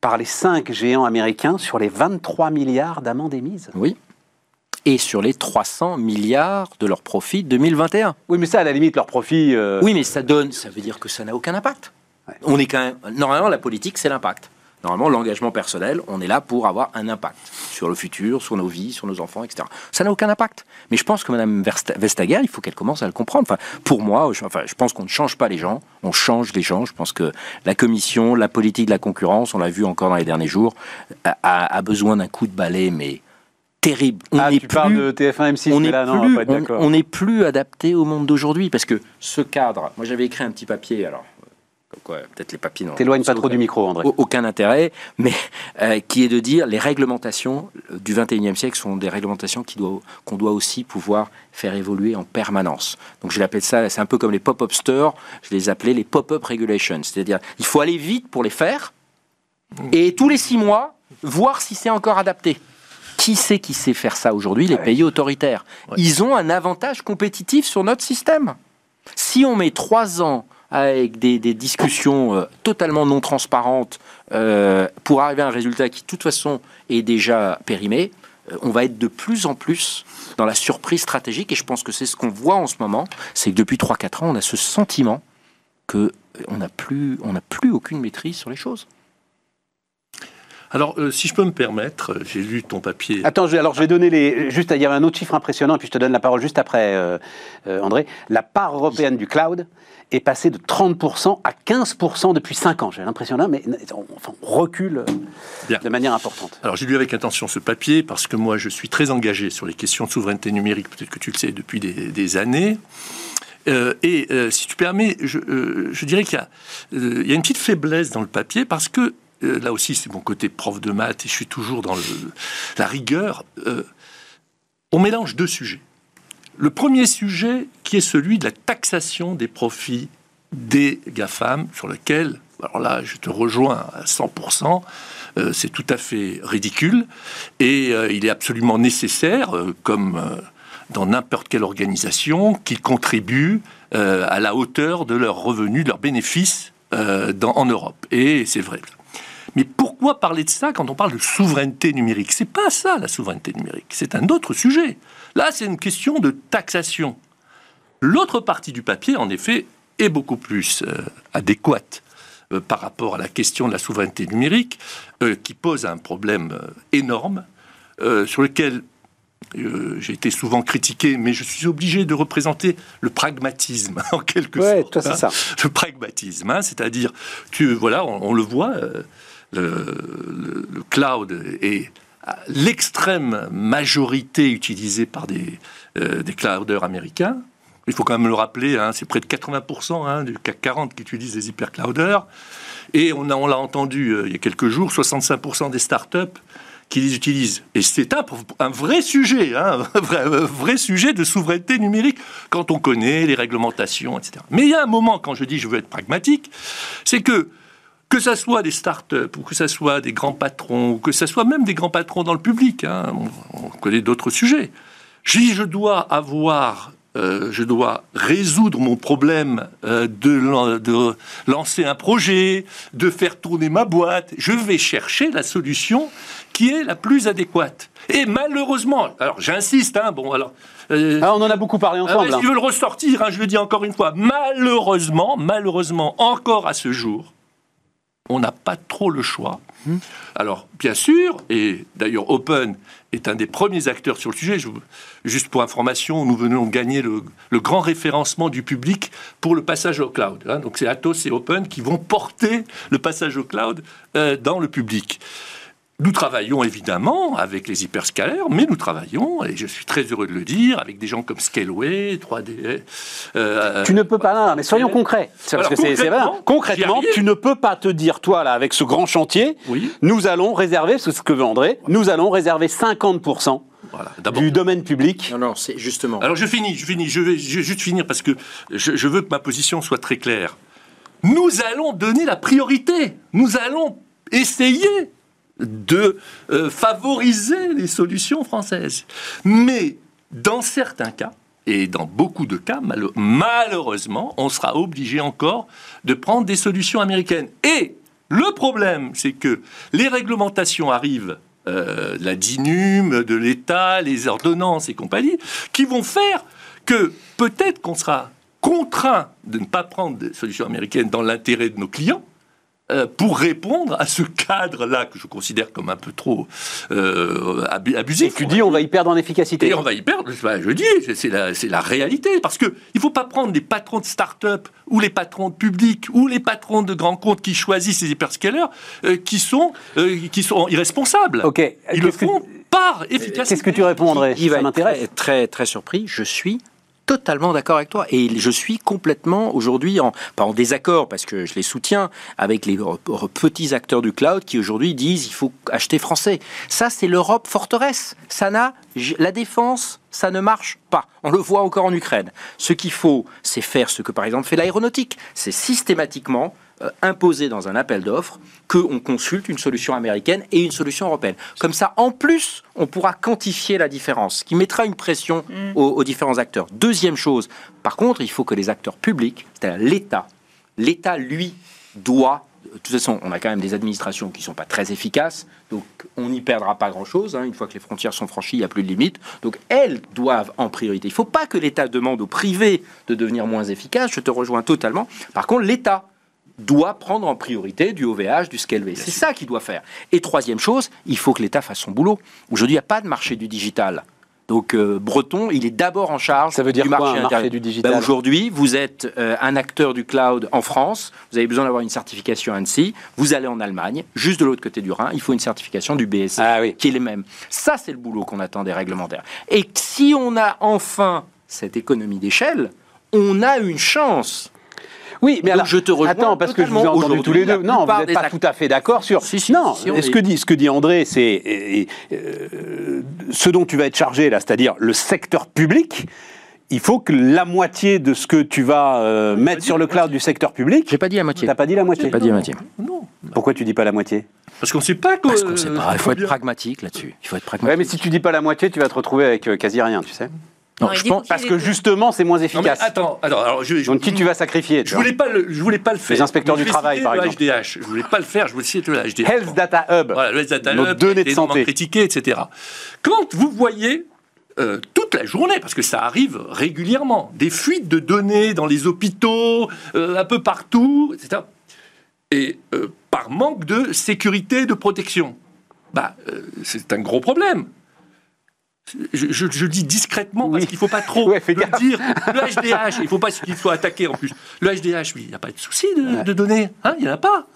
par les cinq géants américains sur les 23 milliards d'amendes émises. Oui. Et sur les 300 milliards de leur profit 2021. Oui, mais ça, à la limite, leur profit. euh, Oui, mais ça donne, ça veut dire que ça n'a aucun impact. On est quand même. Normalement, la politique, c'est l'impact. Normalement, l'engagement personnel, on est là pour avoir un impact sur le futur, sur nos vies, sur nos enfants, etc. Ça n'a aucun impact. Mais je pense que Mme Vestager, il faut qu'elle commence à le comprendre. Enfin, pour moi, je, enfin, je pense qu'on ne change pas les gens, on change les gens. Je pense que la commission, la politique de la concurrence, on l'a vu encore dans les derniers jours, a, besoin d'un coup de balai, mais terrible. On ah, tu parles plus, de TF1 M6, on mais là, plus, on- n'est plus adapté au monde d'aujourd'hui parce que ce cadre. Moi, j'avais écrit un petit papier. Alors, peut-être les n'ont- T'éloignes pas trop du micro, André. au- aucun intérêt, mais euh, qui est de dire les réglementations euh, du 21e siècle sont des réglementations qui doivent- qu'on doit aussi pouvoir faire évoluer en permanence. Donc je l'appelle ça, c'est un peu comme les pop-up stores, je les appelais les pop-up regulations, c'est-à-dire il faut aller vite pour les faire et tous les six mois voir si c'est encore adapté. Qui sait qui sait faire ça aujourd'hui? Les pays autoritaires. Ouais. Ils ont un avantage compétitif sur notre système. Si on met trois ans avec des, discussions euh, totalement non transparentes euh, pour arriver à un résultat qui, de toute façon, est déjà périmé, euh, on va être de plus en plus dans la surprise stratégique. Et je pense que c'est ce qu'on voit en ce moment. C'est que depuis 3-4 ans, on a ce sentiment que euh, on n'a plus, on n'a plus aucune maîtrise sur les choses. Alors, euh, si je peux me permettre, euh, j'ai lu ton papier. Attends, je- alors je vais donner les. Juste, il y avait un autre chiffre impressionnant, et puis je te donne la parole juste après, euh, euh, André. La part européenne du cloud est passée de 30% à 15% depuis 5 ans. J'ai l'impression là, mais on, enfin, on recule Bien. de manière importante. Alors j'ai lu avec attention ce papier parce que moi je suis très engagé sur les questions de souveraineté numérique, peut-être que tu le sais depuis des, des années. Euh, et euh, si tu permets, je, euh, je dirais qu'il y, a, y a une petite faiblesse dans le papier parce que là aussi c'est mon côté prof de maths et je suis toujours dans la rigueur. Euh, on mélange deux sujets. Le premier sujet qui est celui de la taxation des profits des GAFAM sur lequel, alors là je te rejoins à 100%, euh, c'est tout à fait ridicule et euh, il est absolument nécessaire, euh, comme euh, dans n'importe quelle organisation, qu'ils contribuent euh, à la hauteur de leurs revenus, de leurs bénéfices euh, en Europe. Et c'est vrai. Mais pourquoi parler de ça quand on parle de souveraineté numérique? C'est pas ça la souveraineté numérique, c'est un autre sujet. Là, c'est une question de taxation. L'autre partie du papier, en effet, est beaucoup plus euh, adéquate euh, par rapport à la question de la souveraineté numérique, euh, qui pose un problème énorme, sur lequel j'ai été souvent critiqué, mais je suis obligé de représenter le pragmatisme, *laughs* en quelque Ouais, sorte. toi, c'est hein. ça. Le pragmatisme, hein, c'est-à-dire, tu, voilà, on, on le voit, le, cloud est l'extrême majorité utilisé par des, euh, clouders américains. Il faut quand même le rappeler, hein, c'est près de 80% hein, du CAC 40 qui utilisent des hyperclouders. Et on, a- on l'a entendu euh, il y a quelques jours, 65% des startups qui les utilisent. Et c'est un, vrai sujet, hein, *laughs* un vrai sujet de souveraineté numérique quand on connaît les réglementations, etc. Mais il y a un moment, quand je dis je veux être pragmatique, c'est que que ça soit des startups ou que ça soit des grands patrons ou que ça soit même des grands patrons dans le public, hein, on, on connaît d'autres sujets. Je dis, je dois avoir, euh, je dois résoudre mon problème euh, de, lan- de lancer un projet, de faire tourner ma boîte. Je vais chercher la solution qui est la plus adéquate. Et malheureusement, alors j'insiste, hein, bon alors. euh, Ah, on en a beaucoup parlé ah, ensemble. si je veux le ressortir, hein, je le dis encore une fois, malheureusement, malheureusement, encore à ce jour, on n'a pas trop le choix. Alors, bien sûr, et d'ailleurs Open est un des premiers acteurs sur le sujet. Je- juste pour information, nous venons de gagner le, le grand référencement du public pour le passage au cloud. hein. Donc c'est Atos et Open qui vont porter le passage au cloud euh, dans le public. Nous travaillons évidemment avec les hyperscalaires, mais nous travaillons, et je suis très heureux de le dire, avec des gens comme Scaleway, 3D. euh, Tu ne peux pas, non, mais soyons concrets. C'est parce que c'est vrai. concrètement, Concrètement, tu ne peux pas te dire, toi, là, avec ce grand chantier, Oui. nous allons réserver, c'est ce que veut André, nous allons réserver 50% Voilà. D'abord, du domaine public. Non, non, c'est justement. Alors je finis, je finis, je vais, je vais juste finir parce que je, je veux que ma position soit très claire. Nous allons donner la priorité. Nous allons essayer de euh, favoriser les solutions françaises. Mais dans certains cas, et dans beaucoup de cas, malheureusement, on sera obligé encore de prendre des solutions américaines. Et le problème, c'est que les réglementations arrivent, euh, la DINUM, de l'État, les ordonnances et compagnie, qui vont faire que peut-être qu'on sera contraint de ne pas prendre des solutions américaines dans l'intérêt de nos clients, euh, pour répondre à ce cadre-là que je considère comme un peu trop euh, abu- Et abusif. tu dis, on va y perdre en efficacité. Et on va y perdre, bah, je dis, c'est la, c'est la réalité. Parce qu'il ne faut pas prendre les patrons de start-up ou les patrons de public ou les patrons de grands comptes qui choisissent ces hyperscalers euh, qui, sont, euh, qui sont irresponsables. Ok. Ils le que- font par efficacité. Qu'est-ce que tu va Ça m'intéresse. très, très, très surpris. Je suis totalement d'accord avec toi. Et je suis complètement aujourd'hui, en, pas en désaccord, parce que je les soutiens, avec les petits acteurs du cloud qui aujourd'hui disent il faut acheter français. Ça, c'est l'Europe forteresse. Ça n'a, la défense, ça ne marche pas. On le voit encore en Ukraine. Ce qu'il faut, c'est faire ce que, par exemple, fait l'aéronautique. C'est systématiquement imposer dans un appel d'offres qu'on consulte une solution américaine et une solution européenne. Comme ça, en plus, on pourra quantifier la différence, ce qui mettra une pression aux, aux différents acteurs. Deuxième chose, par contre, il faut que les acteurs publics, c'est-à-dire l'État, l'État, lui, doit... De toute façon, on a quand même des administrations qui ne sont pas très efficaces, donc on n'y perdra pas grand-chose. hein. Une fois que les frontières sont franchies, il n'y a plus de limite. Donc elles doivent en priorité. Il ne faut pas que l'État demande au privé de devenir moins efficace, je te rejoins totalement. Par contre, l'État doit prendre en priorité du OVH, du Scaleway. C'est ça qu'il doit faire. Et troisième chose, il faut que l'État fasse son boulot. Aujourd'hui, il n'y a pas de marché du digital. Donc euh, Breton, il est d'abord en charge Ça veut dire du quoi, marché un marché du digital? Ben, Aujourd'hui, vous êtes euh, un acteur du cloud en France, vous avez besoin d'avoir une certification ANSI, vous allez en Allemagne, juste de l'autre côté du Rhin, il faut une certification du BSI, Ah oui. qui est les mêmes. Ça, c'est le boulot qu'on attend des réglementaires. Et si on a enfin cette économie d'échelle, on a une chance Oui, mais Donc, alors, je te rejoins attends, parce que je vous ai entendu tous les deux. Non, vous n'êtes pas tout à fait d'accord sur. Si, si, non, si, on ce que dit, ce que dit André, c'est euh, ce dont tu vas être chargé là, c'est-à-dire le secteur public. Il faut que la moitié de ce que tu vas euh, mettre sur le cloud du secteur public. J'ai pas dit la moitié. T'as pas dit la moitié. J'ai pas dit la moitié. Non. Pourquoi tu dis pas la moitié? Parce qu'on ne sait pas. Parce quoi, qu'on sait pas. Il faut être pragmatique là-dessus. Il faut être Ouais, pragmatique. mais si tu dis pas la moitié, tu vas te retrouver avec euh, quasi rien, tu sais. Non, Non, je pense- Parce que justement, c'est moins Non, efficace. attends, attends, alors je, je- Donc qui tu vas sacrifier tu je voulais pas le, je voulais pas le faire. Les inspecteurs du travail, par le exemple. HDH. Je voulais pas le faire. Je voulais citer le HDH. Health Data Hub. Voilà, le Data Nos Hub, données de santé. critiqué, etc. Quand vous voyez euh, toute la journée, parce que ça arrive régulièrement, des fuites de données dans les hôpitaux, euh, un peu partout, etc. Et euh, par manque de sécurité, de protection, bah, euh, c'est un gros problème. Je, je- je le dis discrètement parce Oui. qu'il ne faut pas trop Ouais, fais le gaffe. dire. Le HDH, il ne faut pas qu'il soit attaqué en plus. Le HDH, il n'y a pas de souci de, de données. Hein, il n'y en a pas.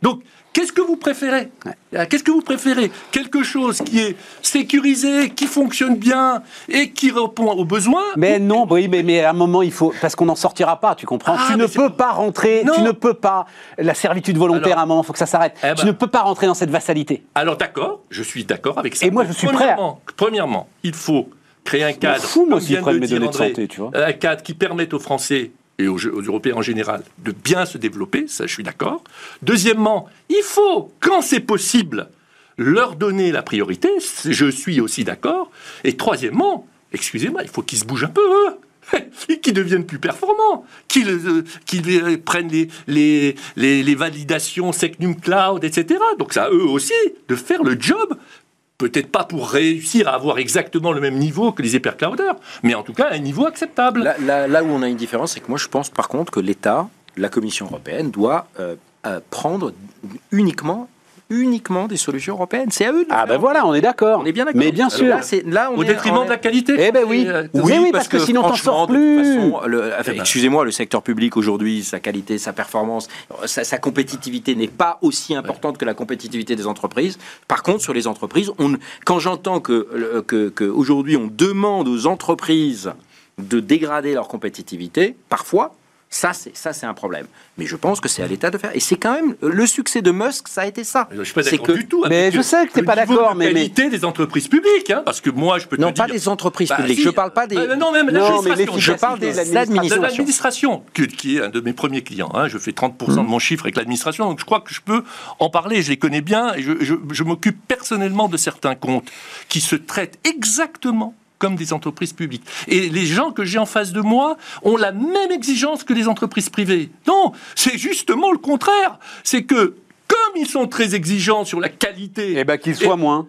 Donc, qu'est-ce que vous préférez Euh, Qu'est-ce que vous préférez Quelque chose qui est sécurisé, qui fonctionne bien et qui répond aux besoins Mais non, oui, mais, mais à un moment, il faut. Parce qu'on n'en sortira pas, tu comprends Ah, Tu ne peux pas rentrer, Non. tu ne peux pas. La servitude volontaire, Alors- à un moment, il faut que ça s'arrête. Eh ben- Tu ne peux pas rentrer dans cette vassalité. Alors d'accord, je suis d'accord avec ça. Et moi, je suis prêt à- Premièrement, il faut créer un cadre, fous, moi, vient de santé, tu vois. un cadre qui permette aux Français et aux, Européens en général de bien se développer, ça je suis d'accord. Deuxièmement, il faut, quand c'est possible, leur donner la priorité, je suis aussi d'accord. Et troisièmement, excusez-moi, il faut qu'ils se bougent un peu, eux. et *laughs* qu'ils deviennent plus performants, qu'ils euh, euh, prennent les validations Secnum Cloud, etc. Donc ça, eux aussi, de faire le job, peut-être pas pour réussir à avoir exactement le même niveau que les hyperclouders, mais en tout cas un niveau acceptable. Là, où on a une différence, c'est que moi je pense par contre que l'État, la Commission européenne, doit euh, euh, prendre uniquement, uniquement des solutions européennes. C'est à eux de Ah faire. ben voilà, on est d'accord. On est bien d'accord. Mais bien sûr. Là, c'est- là, on Au est- détriment on est- de la qualité. Eh ben oui. Euh, Oui, oui, parce que sinon, t'en sors plus. enfin, Eh ben. Excusez-moi, le secteur public aujourd'hui, sa qualité, sa performance, sa, sa compétitivité n'est pas aussi importante que la compétitivité des entreprises. Par contre, sur les entreprises, on, quand j'entends que, que, que aujourd'hui on demande aux entreprises de dégrader leur compétitivité, parfois. Ça, c'est ça, c'est un problème. Mais je pense que c'est à l'État de faire. Et c'est quand même le succès de Musk, ça a été ça. Je suis pas C'est d'accord que- du tout. Mais avec je sais que t'es pas d'accord, mais- mais- qualité des entreprises publiques, hein, parce que moi, je peux Non, te pas dire. des entreprises Bah, publiques. si. Je parle pas des. Bah, non, même Non, mais l'administration. je parle des l'administration. de administrations. l'administration, qui, qui est un de mes premiers clients. hein. Je fais 30% Mmh. de mon chiffre avec l'administration, donc je crois que je peux en parler. Je les connais bien et je, je- je m'occupe personnellement de certains comptes qui se traitent exactement comme des entreprises publiques. Et les gens que j'ai en face de moi ont la même exigence que les entreprises privées. Non, c'est justement le contraire. C'est que comme ils sont très exigeants sur la qualité, Eh ben qu'il soit Et- moins.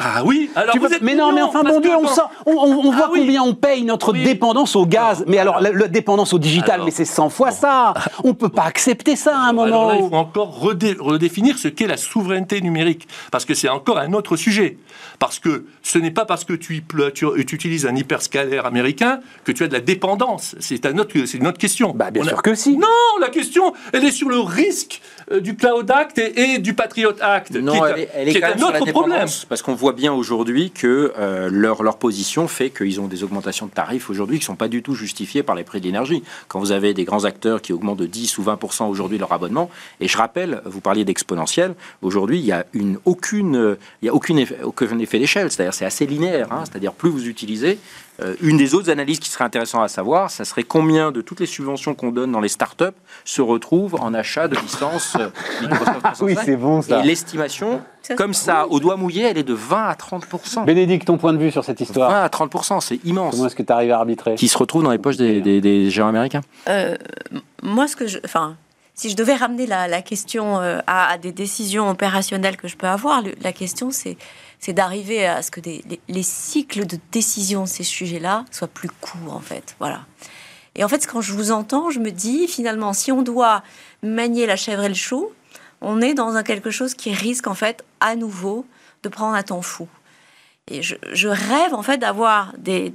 Ah oui, alors Tu vous peux- êtes mais non, mais enfin, bon Dieu, on, bon, sent- on, on- on voit Ah oui. combien on paye notre Oui. dépendance au gaz. mais alors, la, la dépendance au digital, Alors. mais c'est 100 fois ça. On peut pas accepter ça à un Alors moment. là, il faut encore redé- redéfinir ce qu'est la souveraineté numérique, parce que c'est encore un autre sujet. Parce que ce n'est pas parce que tu, y ple- tu- tu utilises un hyperscalaire américain que tu as de la dépendance. C'est un autre- c'est une autre question. Bah, bien On a- sûr que si. Non, la question, elle est sur le risque euh, du Cloud Act et, et du Patriot Act, Non, qui est, un- elle est, elle est qui est quand même un sur la autre problème. parce qu'on voit bien aujourd'hui que euh, leur, leur position fait qu'ils ont des augmentations de tarifs aujourd'hui qui ne sont pas du tout justifiées par les prix de l'énergie. Quand vous avez des grands acteurs qui augmentent de 10 ou 20% aujourd'hui leur abonnement, et je rappelle, vous parliez d'exponentiel, aujourd'hui il n'y a, une, aucune, il y a aucune aucun effet d'échelle, c'est-à-dire c'est assez linéaire, hein, c'est-à-dire plus vous utilisez, euh, une des autres analyses qui serait intéressante à savoir, ça serait combien de toutes les subventions qu'on donne dans les startups se retrouvent en achat de licences euh, Microsoft 365. Oui, c'est bon ça. Et l'estimation, comme ça, au doigt mouillé, elle est de 20 à 30% Bénédicte, ton point de vue sur cette 20 histoire à 30% c'est immense. Comment est-ce que tu arrives à arbitrer Qui se retrouve dans les poches des, des- des géants américains. Euh, moi, ce que je, enfin, si je devais ramener la, la question euh, à, à des décisions opérationnelles que je peux avoir, le- la question c'est, c'est d'arriver à ce que les, les cycles de décision de ces sujets-là soient plus courts, en fait. Voilà. Et en fait, quand je vous entends, je me dis finalement, si on doit manier la chèvre et le chou, on est dans quelque chose qui risque en fait à nouveau de prendre un temps fou. Et je, rêve en fait d'avoir des,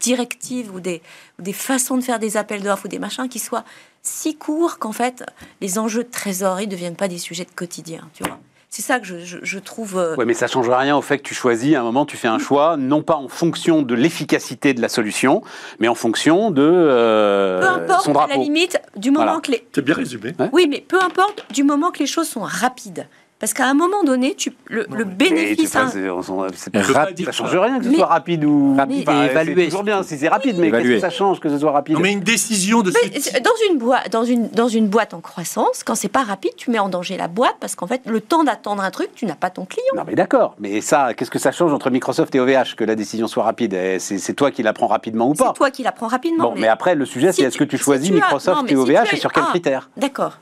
directives ou des, des façons de faire des appels d'offres ou des machins qui soient si courts qu'en fait les enjeux de trésorerie ne deviennent pas des sujets de quotidien. Tu vois, c'est ça que je, je- je trouve. euh, Ouais, mais ça change rien au fait que tu choisis à un moment, tu fais un choix, non pas en fonction de l'efficacité de la solution, mais en fonction de euh, peu importe, son à la drapeau. limite, du moment Voilà. que les, C'est bien résumé. Oui, mais peu importe, du moment que les choses sont rapides. Parce qu'à un moment donné, tu, le, le Et tu bénéfice. fais- hein, c'est- c'est pas- ça change rien que ce Mais- soit rapide ou Rapide c'est évalué. toujours bien si c'est rapide, mais qu'est-ce que ça change que ce soit rapide Non, mais une décision de ce mais dans une, boîte, dans, une, dans une boîte en croissance, quand c'est pas rapide, tu mets en danger la boîte parce qu'en fait, le temps d'attendre un truc, tu n'as pas ton client. Non mais d'accord, mais ça, qu'est-ce que ça change entre Microsoft et OVH que la décision soit rapide? Eh, C'est c'est toi qui la prends rapidement ou C'est pas toi qui la prends rapidement. Bon, mais après, le sujet, si c'est est-ce que tu si choisis tu as- Microsoft non, et si OVH tu et sur quels Ah, critères? D'accord.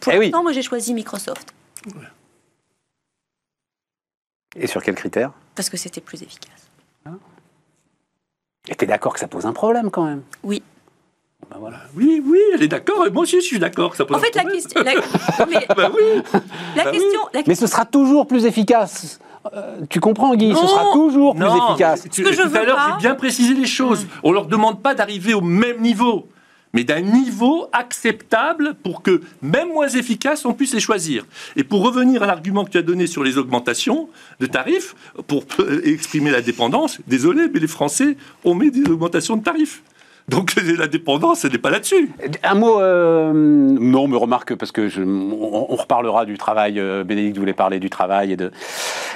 Pour Eh oui. moi, j'ai choisi Microsoft Et sur quels critères? Parce que c'était plus efficace. Et t'es d'accord que ça pose un problème quand même? Oui. Ben voilà. Oui, oui, elle est d'accord. et Moi aussi, je suis d'accord. que Ça pose En un fait, la problème. question. La, *laughs* mais Bah oui. la Bah oui. question. la Mais ce sera toujours plus efficace. Euh, tu comprends, Guy Ce Non. sera toujours plus efficace. tu- Ce que je tout à l'heure, j'ai bien précisé les choses. On leur demande pas d'arriver au même niveau, mais d'un niveau acceptable pour que, même moins efficace, on puisse les choisir. Et pour revenir à l'argument que tu as donné sur les augmentations de tarifs, pour euh, exprimer la dépendance, désolé, mais les Français ont mis des augmentations de tarifs. Donc *laughs* la dépendance, elle n'est pas là-dessus. Un mot, euh, non, me remarque, parce que je, on, on reparlera du travail. euh, Bénédicte voulait parler du travail et de,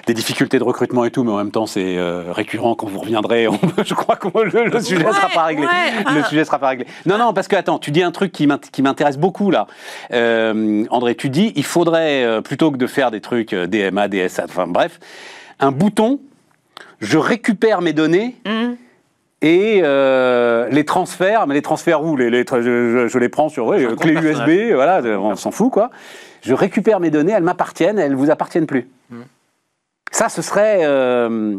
des difficultés de recrutement et tout, mais en même temps, c'est euh, récurrent quand vous reviendrez. *laughs* on- je crois que le, le sujet ne sera pas réglé. ouais, Le enfin- sujet sera pas réglé. Non, non, parce que attends, tu dis un truc qui m'int- qui m'intéresse beaucoup là. Euh, André, tu dis, il faudrait, euh, plutôt que de faire des trucs euh, DMA, DSA, enfin bref, un bouton, je récupère mes données Hum. Et euh, les transferts, mais les transferts où? Les, les tra- je, je- je les prends sur ouais, euh, clé USB, voilà, on s'en fout quoi. Je récupère mes données, elles m'appartiennent, elles vous appartiennent plus. Mm. Ça, ce serait, euh,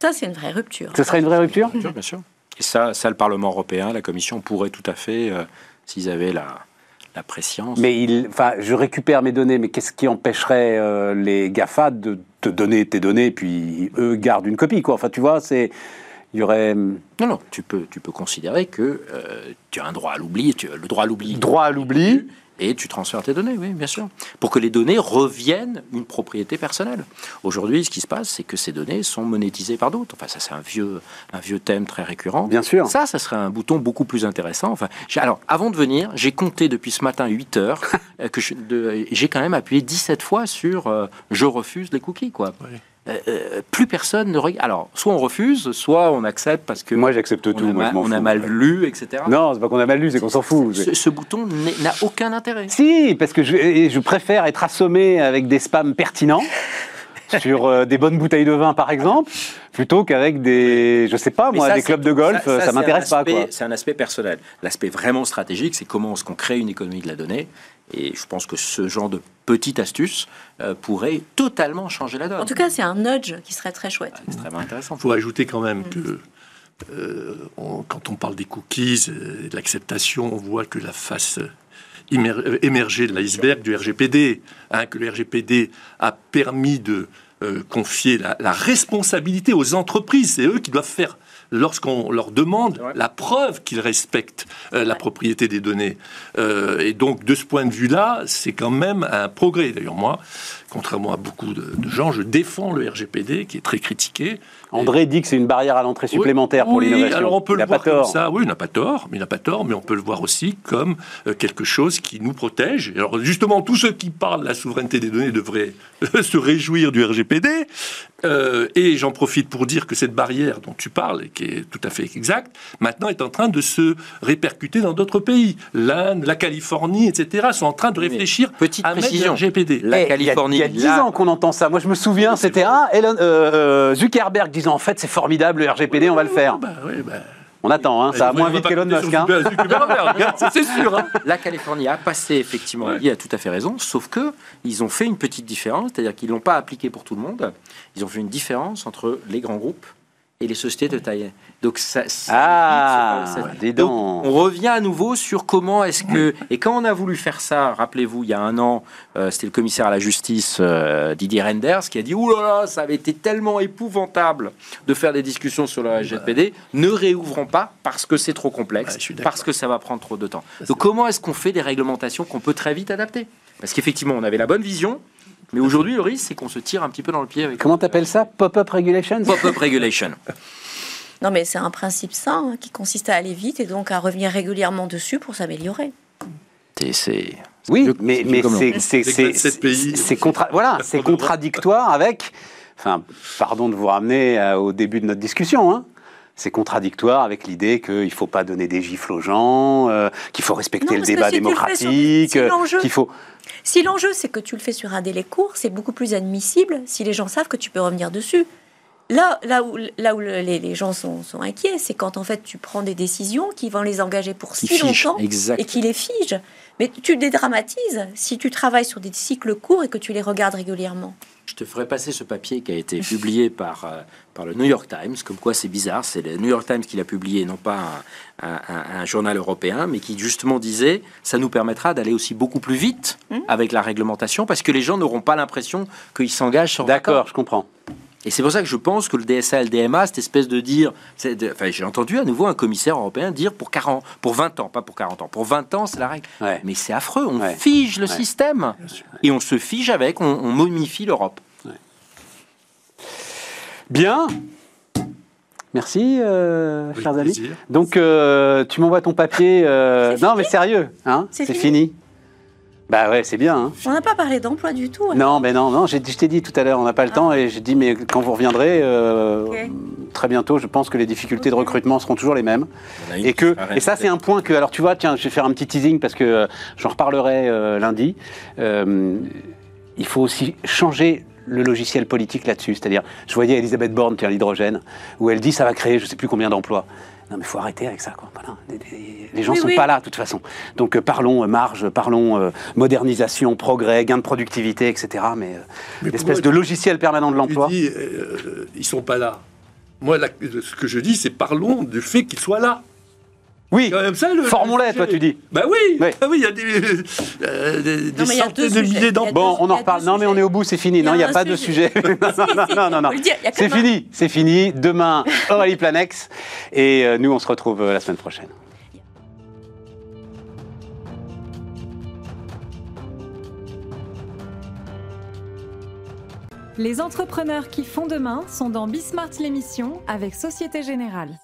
Ça, c'est une vraie rupture. ce serait une vraie rupture? Bien sûr, bien sûr. Et ça, ça, le Parlement européen, la Commission pourrait tout à fait, euh, s'ils avaient la, la préscience. Mais il, enfin, je récupère mes données, mais qu'est-ce qui empêcherait euh, les Gafa de te donner tes données, puis eux gardent une copie, quoi. Enfin, tu vois, c'est, il y aurait hum, Non, non, tu peux, tu peux considérer que euh, tu as un droit à l'oubli, tu as le droit à l'oubli. droit à l'oubli. Et tu transfères tes données, oui, bien sûr. Pour que les données reviennent une propriété personnelle. Aujourd'hui, ce qui se passe, c'est que ces données sont monétisées par d'autres. Enfin, ça, c'est un vieux, un vieux thème très récurrent. Bien sûr. Ça, ça serait un bouton beaucoup plus intéressant. Enfin, alors, avant de venir, j'ai compté depuis ce matin 8 heures *laughs* euh, que j'ai quand même appuyé 17 fois sur euh, je refuse les cookies, quoi. Oui. Euh, euh, plus personne ne regarde. Alors, soit on refuse, soit on accepte parce que Moi, j'accepte tout. a, moi, mal, je m'en on a mal lu, etc. Non, c'est pas qu'on a mal lu, c'est qu'on s'en fout. Ce, ce bouton n'a aucun intérêt. Si, parce que je, préfère être assommé avec des spams pertinents *laughs* sur euh, des bonnes bouteilles de vin, par exemple, plutôt qu'avec des, je sais pas, moi, ça, des clubs de golf, ça, c'est un m'intéresse pas. C'est un aspect personnel. L'aspect vraiment stratégique, c'est comment est-ce qu'on crée une économie de la donnée. Et je pense que ce genre de petite astuce euh, pourrait totalement changer la donne. En tout cas, c'est un nudge qui serait très chouette. extrêmement intéressant. Il faut ajouter quand même que euh, on- quand on parle des cookies, euh, et de l'acceptation, on voit que la face euh, émer- émergée de l'iceberg du RGPD, hein, que le RGPD a permis de euh, confier la, la responsabilité aux entreprises. C'est eux qui doivent faire, lorsqu'on leur demande, Ouais. la preuve qu'ils respectent euh, la propriété des données. Euh, et donc, de ce point de vue-là, c'est quand même un progrès. D'ailleurs, moi, contrairement à beaucoup de, de gens, je défends le RGPD, qui est très critiqué. André dit que c'est une barrière à l'entrée supplémentaire pour Oui, l'innovation. alors on peut Il le pas voir comme ça. Oui, il n'a pas tort, mais il n'a pas tort, mais on peut le voir aussi comme euh, quelque chose qui nous protège. Alors justement, tous ceux qui parlent de la souveraineté des données devraient se réjouir du RGPD. Euh, et j'en profite pour dire que cette barrière dont tu parles, et qui est tout à fait exacte, maintenant est en train de se répercuter dans d'autres pays. L'Inde, la Californie, etc., sont en train de réfléchir petite à mettre précision. le RGPD. La Eh, il y a- Californie, Il y a 10 là- ans qu'on entend ça. Moi, je me souviens, c'était ah, Elon, euh, euh, Zuckerberg disant en fait, c'est formidable le RGPD, on va le faire. Bah, oui, bah, On attend, hein, ça va moins vite qu'Elon Musk. hein. *laughs* Hein, c'est sûr. hein. La Californie a passé effectivement, Ouais. il a tout à fait raison, sauf que ils ont fait une petite différence, c'est-à-dire qu'ils l'ont pas appliqué pour tout le monde. Ils ont fait une différence entre les grands groupes et les sociétés de taille. Donc ça, ça Ah, ce- dis Donc, donc. on revient à nouveau sur comment est-ce que et quand on a voulu faire ça, rappelez-vous, il y a un an, euh, c'était le commissaire à la justice euh, Didier Renders qui a dit ouh là là, ça avait été tellement épouvantable de faire des discussions sur le RGPD, ne réouvrons pas parce que c'est trop complexe, Ouais, parce que ça va prendre trop de temps. Donc comment est-ce qu'on fait des réglementations qu'on peut très vite adapter? Parce qu'effectivement, on avait la bonne vision, mais aujourd'hui le risque c'est qu'on se tire un petit peu dans le pied avec Comment t'appelles ça? Pop-up regulations? Pop-up regulation. *laughs* Non, mais c'est un principe sain hein, qui consiste à aller vite et donc à revenir régulièrement dessus pour s'améliorer. C'est Oui, mais, c'est mais c'est l'on. c'est- C'est c'est- 27 pays. c'est contra- voilà, c'est contradictoire avec. Enfin, pardon de vous ramener euh, au début de notre discussion. Hein. C'est contradictoire avec l'idée qu'il ne faut pas donner des gifles aux gens, euh, qu'il faut respecter Non, le débat si démocratique, euh, l'enjeu- qu'il faut. Si l'enjeu c'est que tu le fais sur un délai court, c'est beaucoup plus admissible si les gens savent que tu peux revenir dessus. Là, là où, là où le- les, les gens sont, sont inquiets, c'est quand en fait tu prends des décisions qui vont les engager pour Qui si longtemps exact. et qui les figent. Mais tu dédramatises si tu travailles sur des cycles courts et que tu les regardes régulièrement. Je te ferai passer ce papier qui a été publié *laughs* par, euh, par le New York Times, comme quoi c'est bizarre, c'est le New York Times qui l'a publié, non pas un, un- un- un journal européen, mais qui justement disait ça nous permettra d'aller aussi beaucoup plus vite avec la réglementation, parce que les gens n'auront pas l'impression qu'ils s'engagent sur 20 ans. D'accord, je comprends. Et c'est pour ça que je pense que le DSA et le DMA, cette espèce de dire, de- enfin j'ai entendu à nouveau un commissaire européen dire pour 40, pour 20 ans, pas pour 40 ans, pour 20 ans c'est la règle. Ouais. Mais c'est affreux, on Ouais. fige le Ouais. système et on se fige avec, on, on momifie l'Europe. Bien. Merci, euh, chers amis. plaisir. Donc, euh, tu m'envoies ton papier. euh, Non, mais sérieux, hein C'est C'est fini fini. Bah ouais, c'est bien. Hein. On n'a pas parlé d'emploi du tout. hein. Non, mais non, non. Je t'ai dit tout à l'heure, on n'a pas le Ah. temps, et j'ai dit, mais quand vous reviendrez, euh, très bientôt, je pense que les difficultés de recrutement seront toujours les mêmes. Et que, et ça, c'est un point que, alors tu vois, tiens, je vais faire un petit teasing parce que euh, j'en reparlerai euh, lundi. Euh, il faut aussi changer le logiciel politique là-dessus. C'est-à-dire, je voyais Elisabeth Borne, tiens, l'hydrogène, où elle dit ça va créer je sais plus combien d'emplois. Non, mais il faut arrêter avec ça. Quoi. Voilà. Les, les- les gens Oui, sont oui. pas là, de toute façon. Donc, euh, parlons euh, marge, parlons euh, modernisation, progrès, gain de productivité, etc. Mais, euh, Mais l'espèce de logiciel permanent de l'emploi. euh, ils sont pas là. Moi, la- ce que je dis, c'est parlons du fait qu'ils soient là. Oui, Quand même ça, le- toi, tu dis. Bah oui, Ouais. ah oui, il y a des, euh, des, des centaines de milliers d'emplois. Bon, on en reparle. Non, mais on est au bout, c'est fini. Non, il n'y a pas de sujet. *laughs* non, non, non, non, C'est fini, c'est fini. Demain, Aurélie Planex. Et euh, nous, on se retrouve euh, la semaine prochaine. Les entrepreneurs qui font demain sont dans Bismart l'émission avec Société Générale.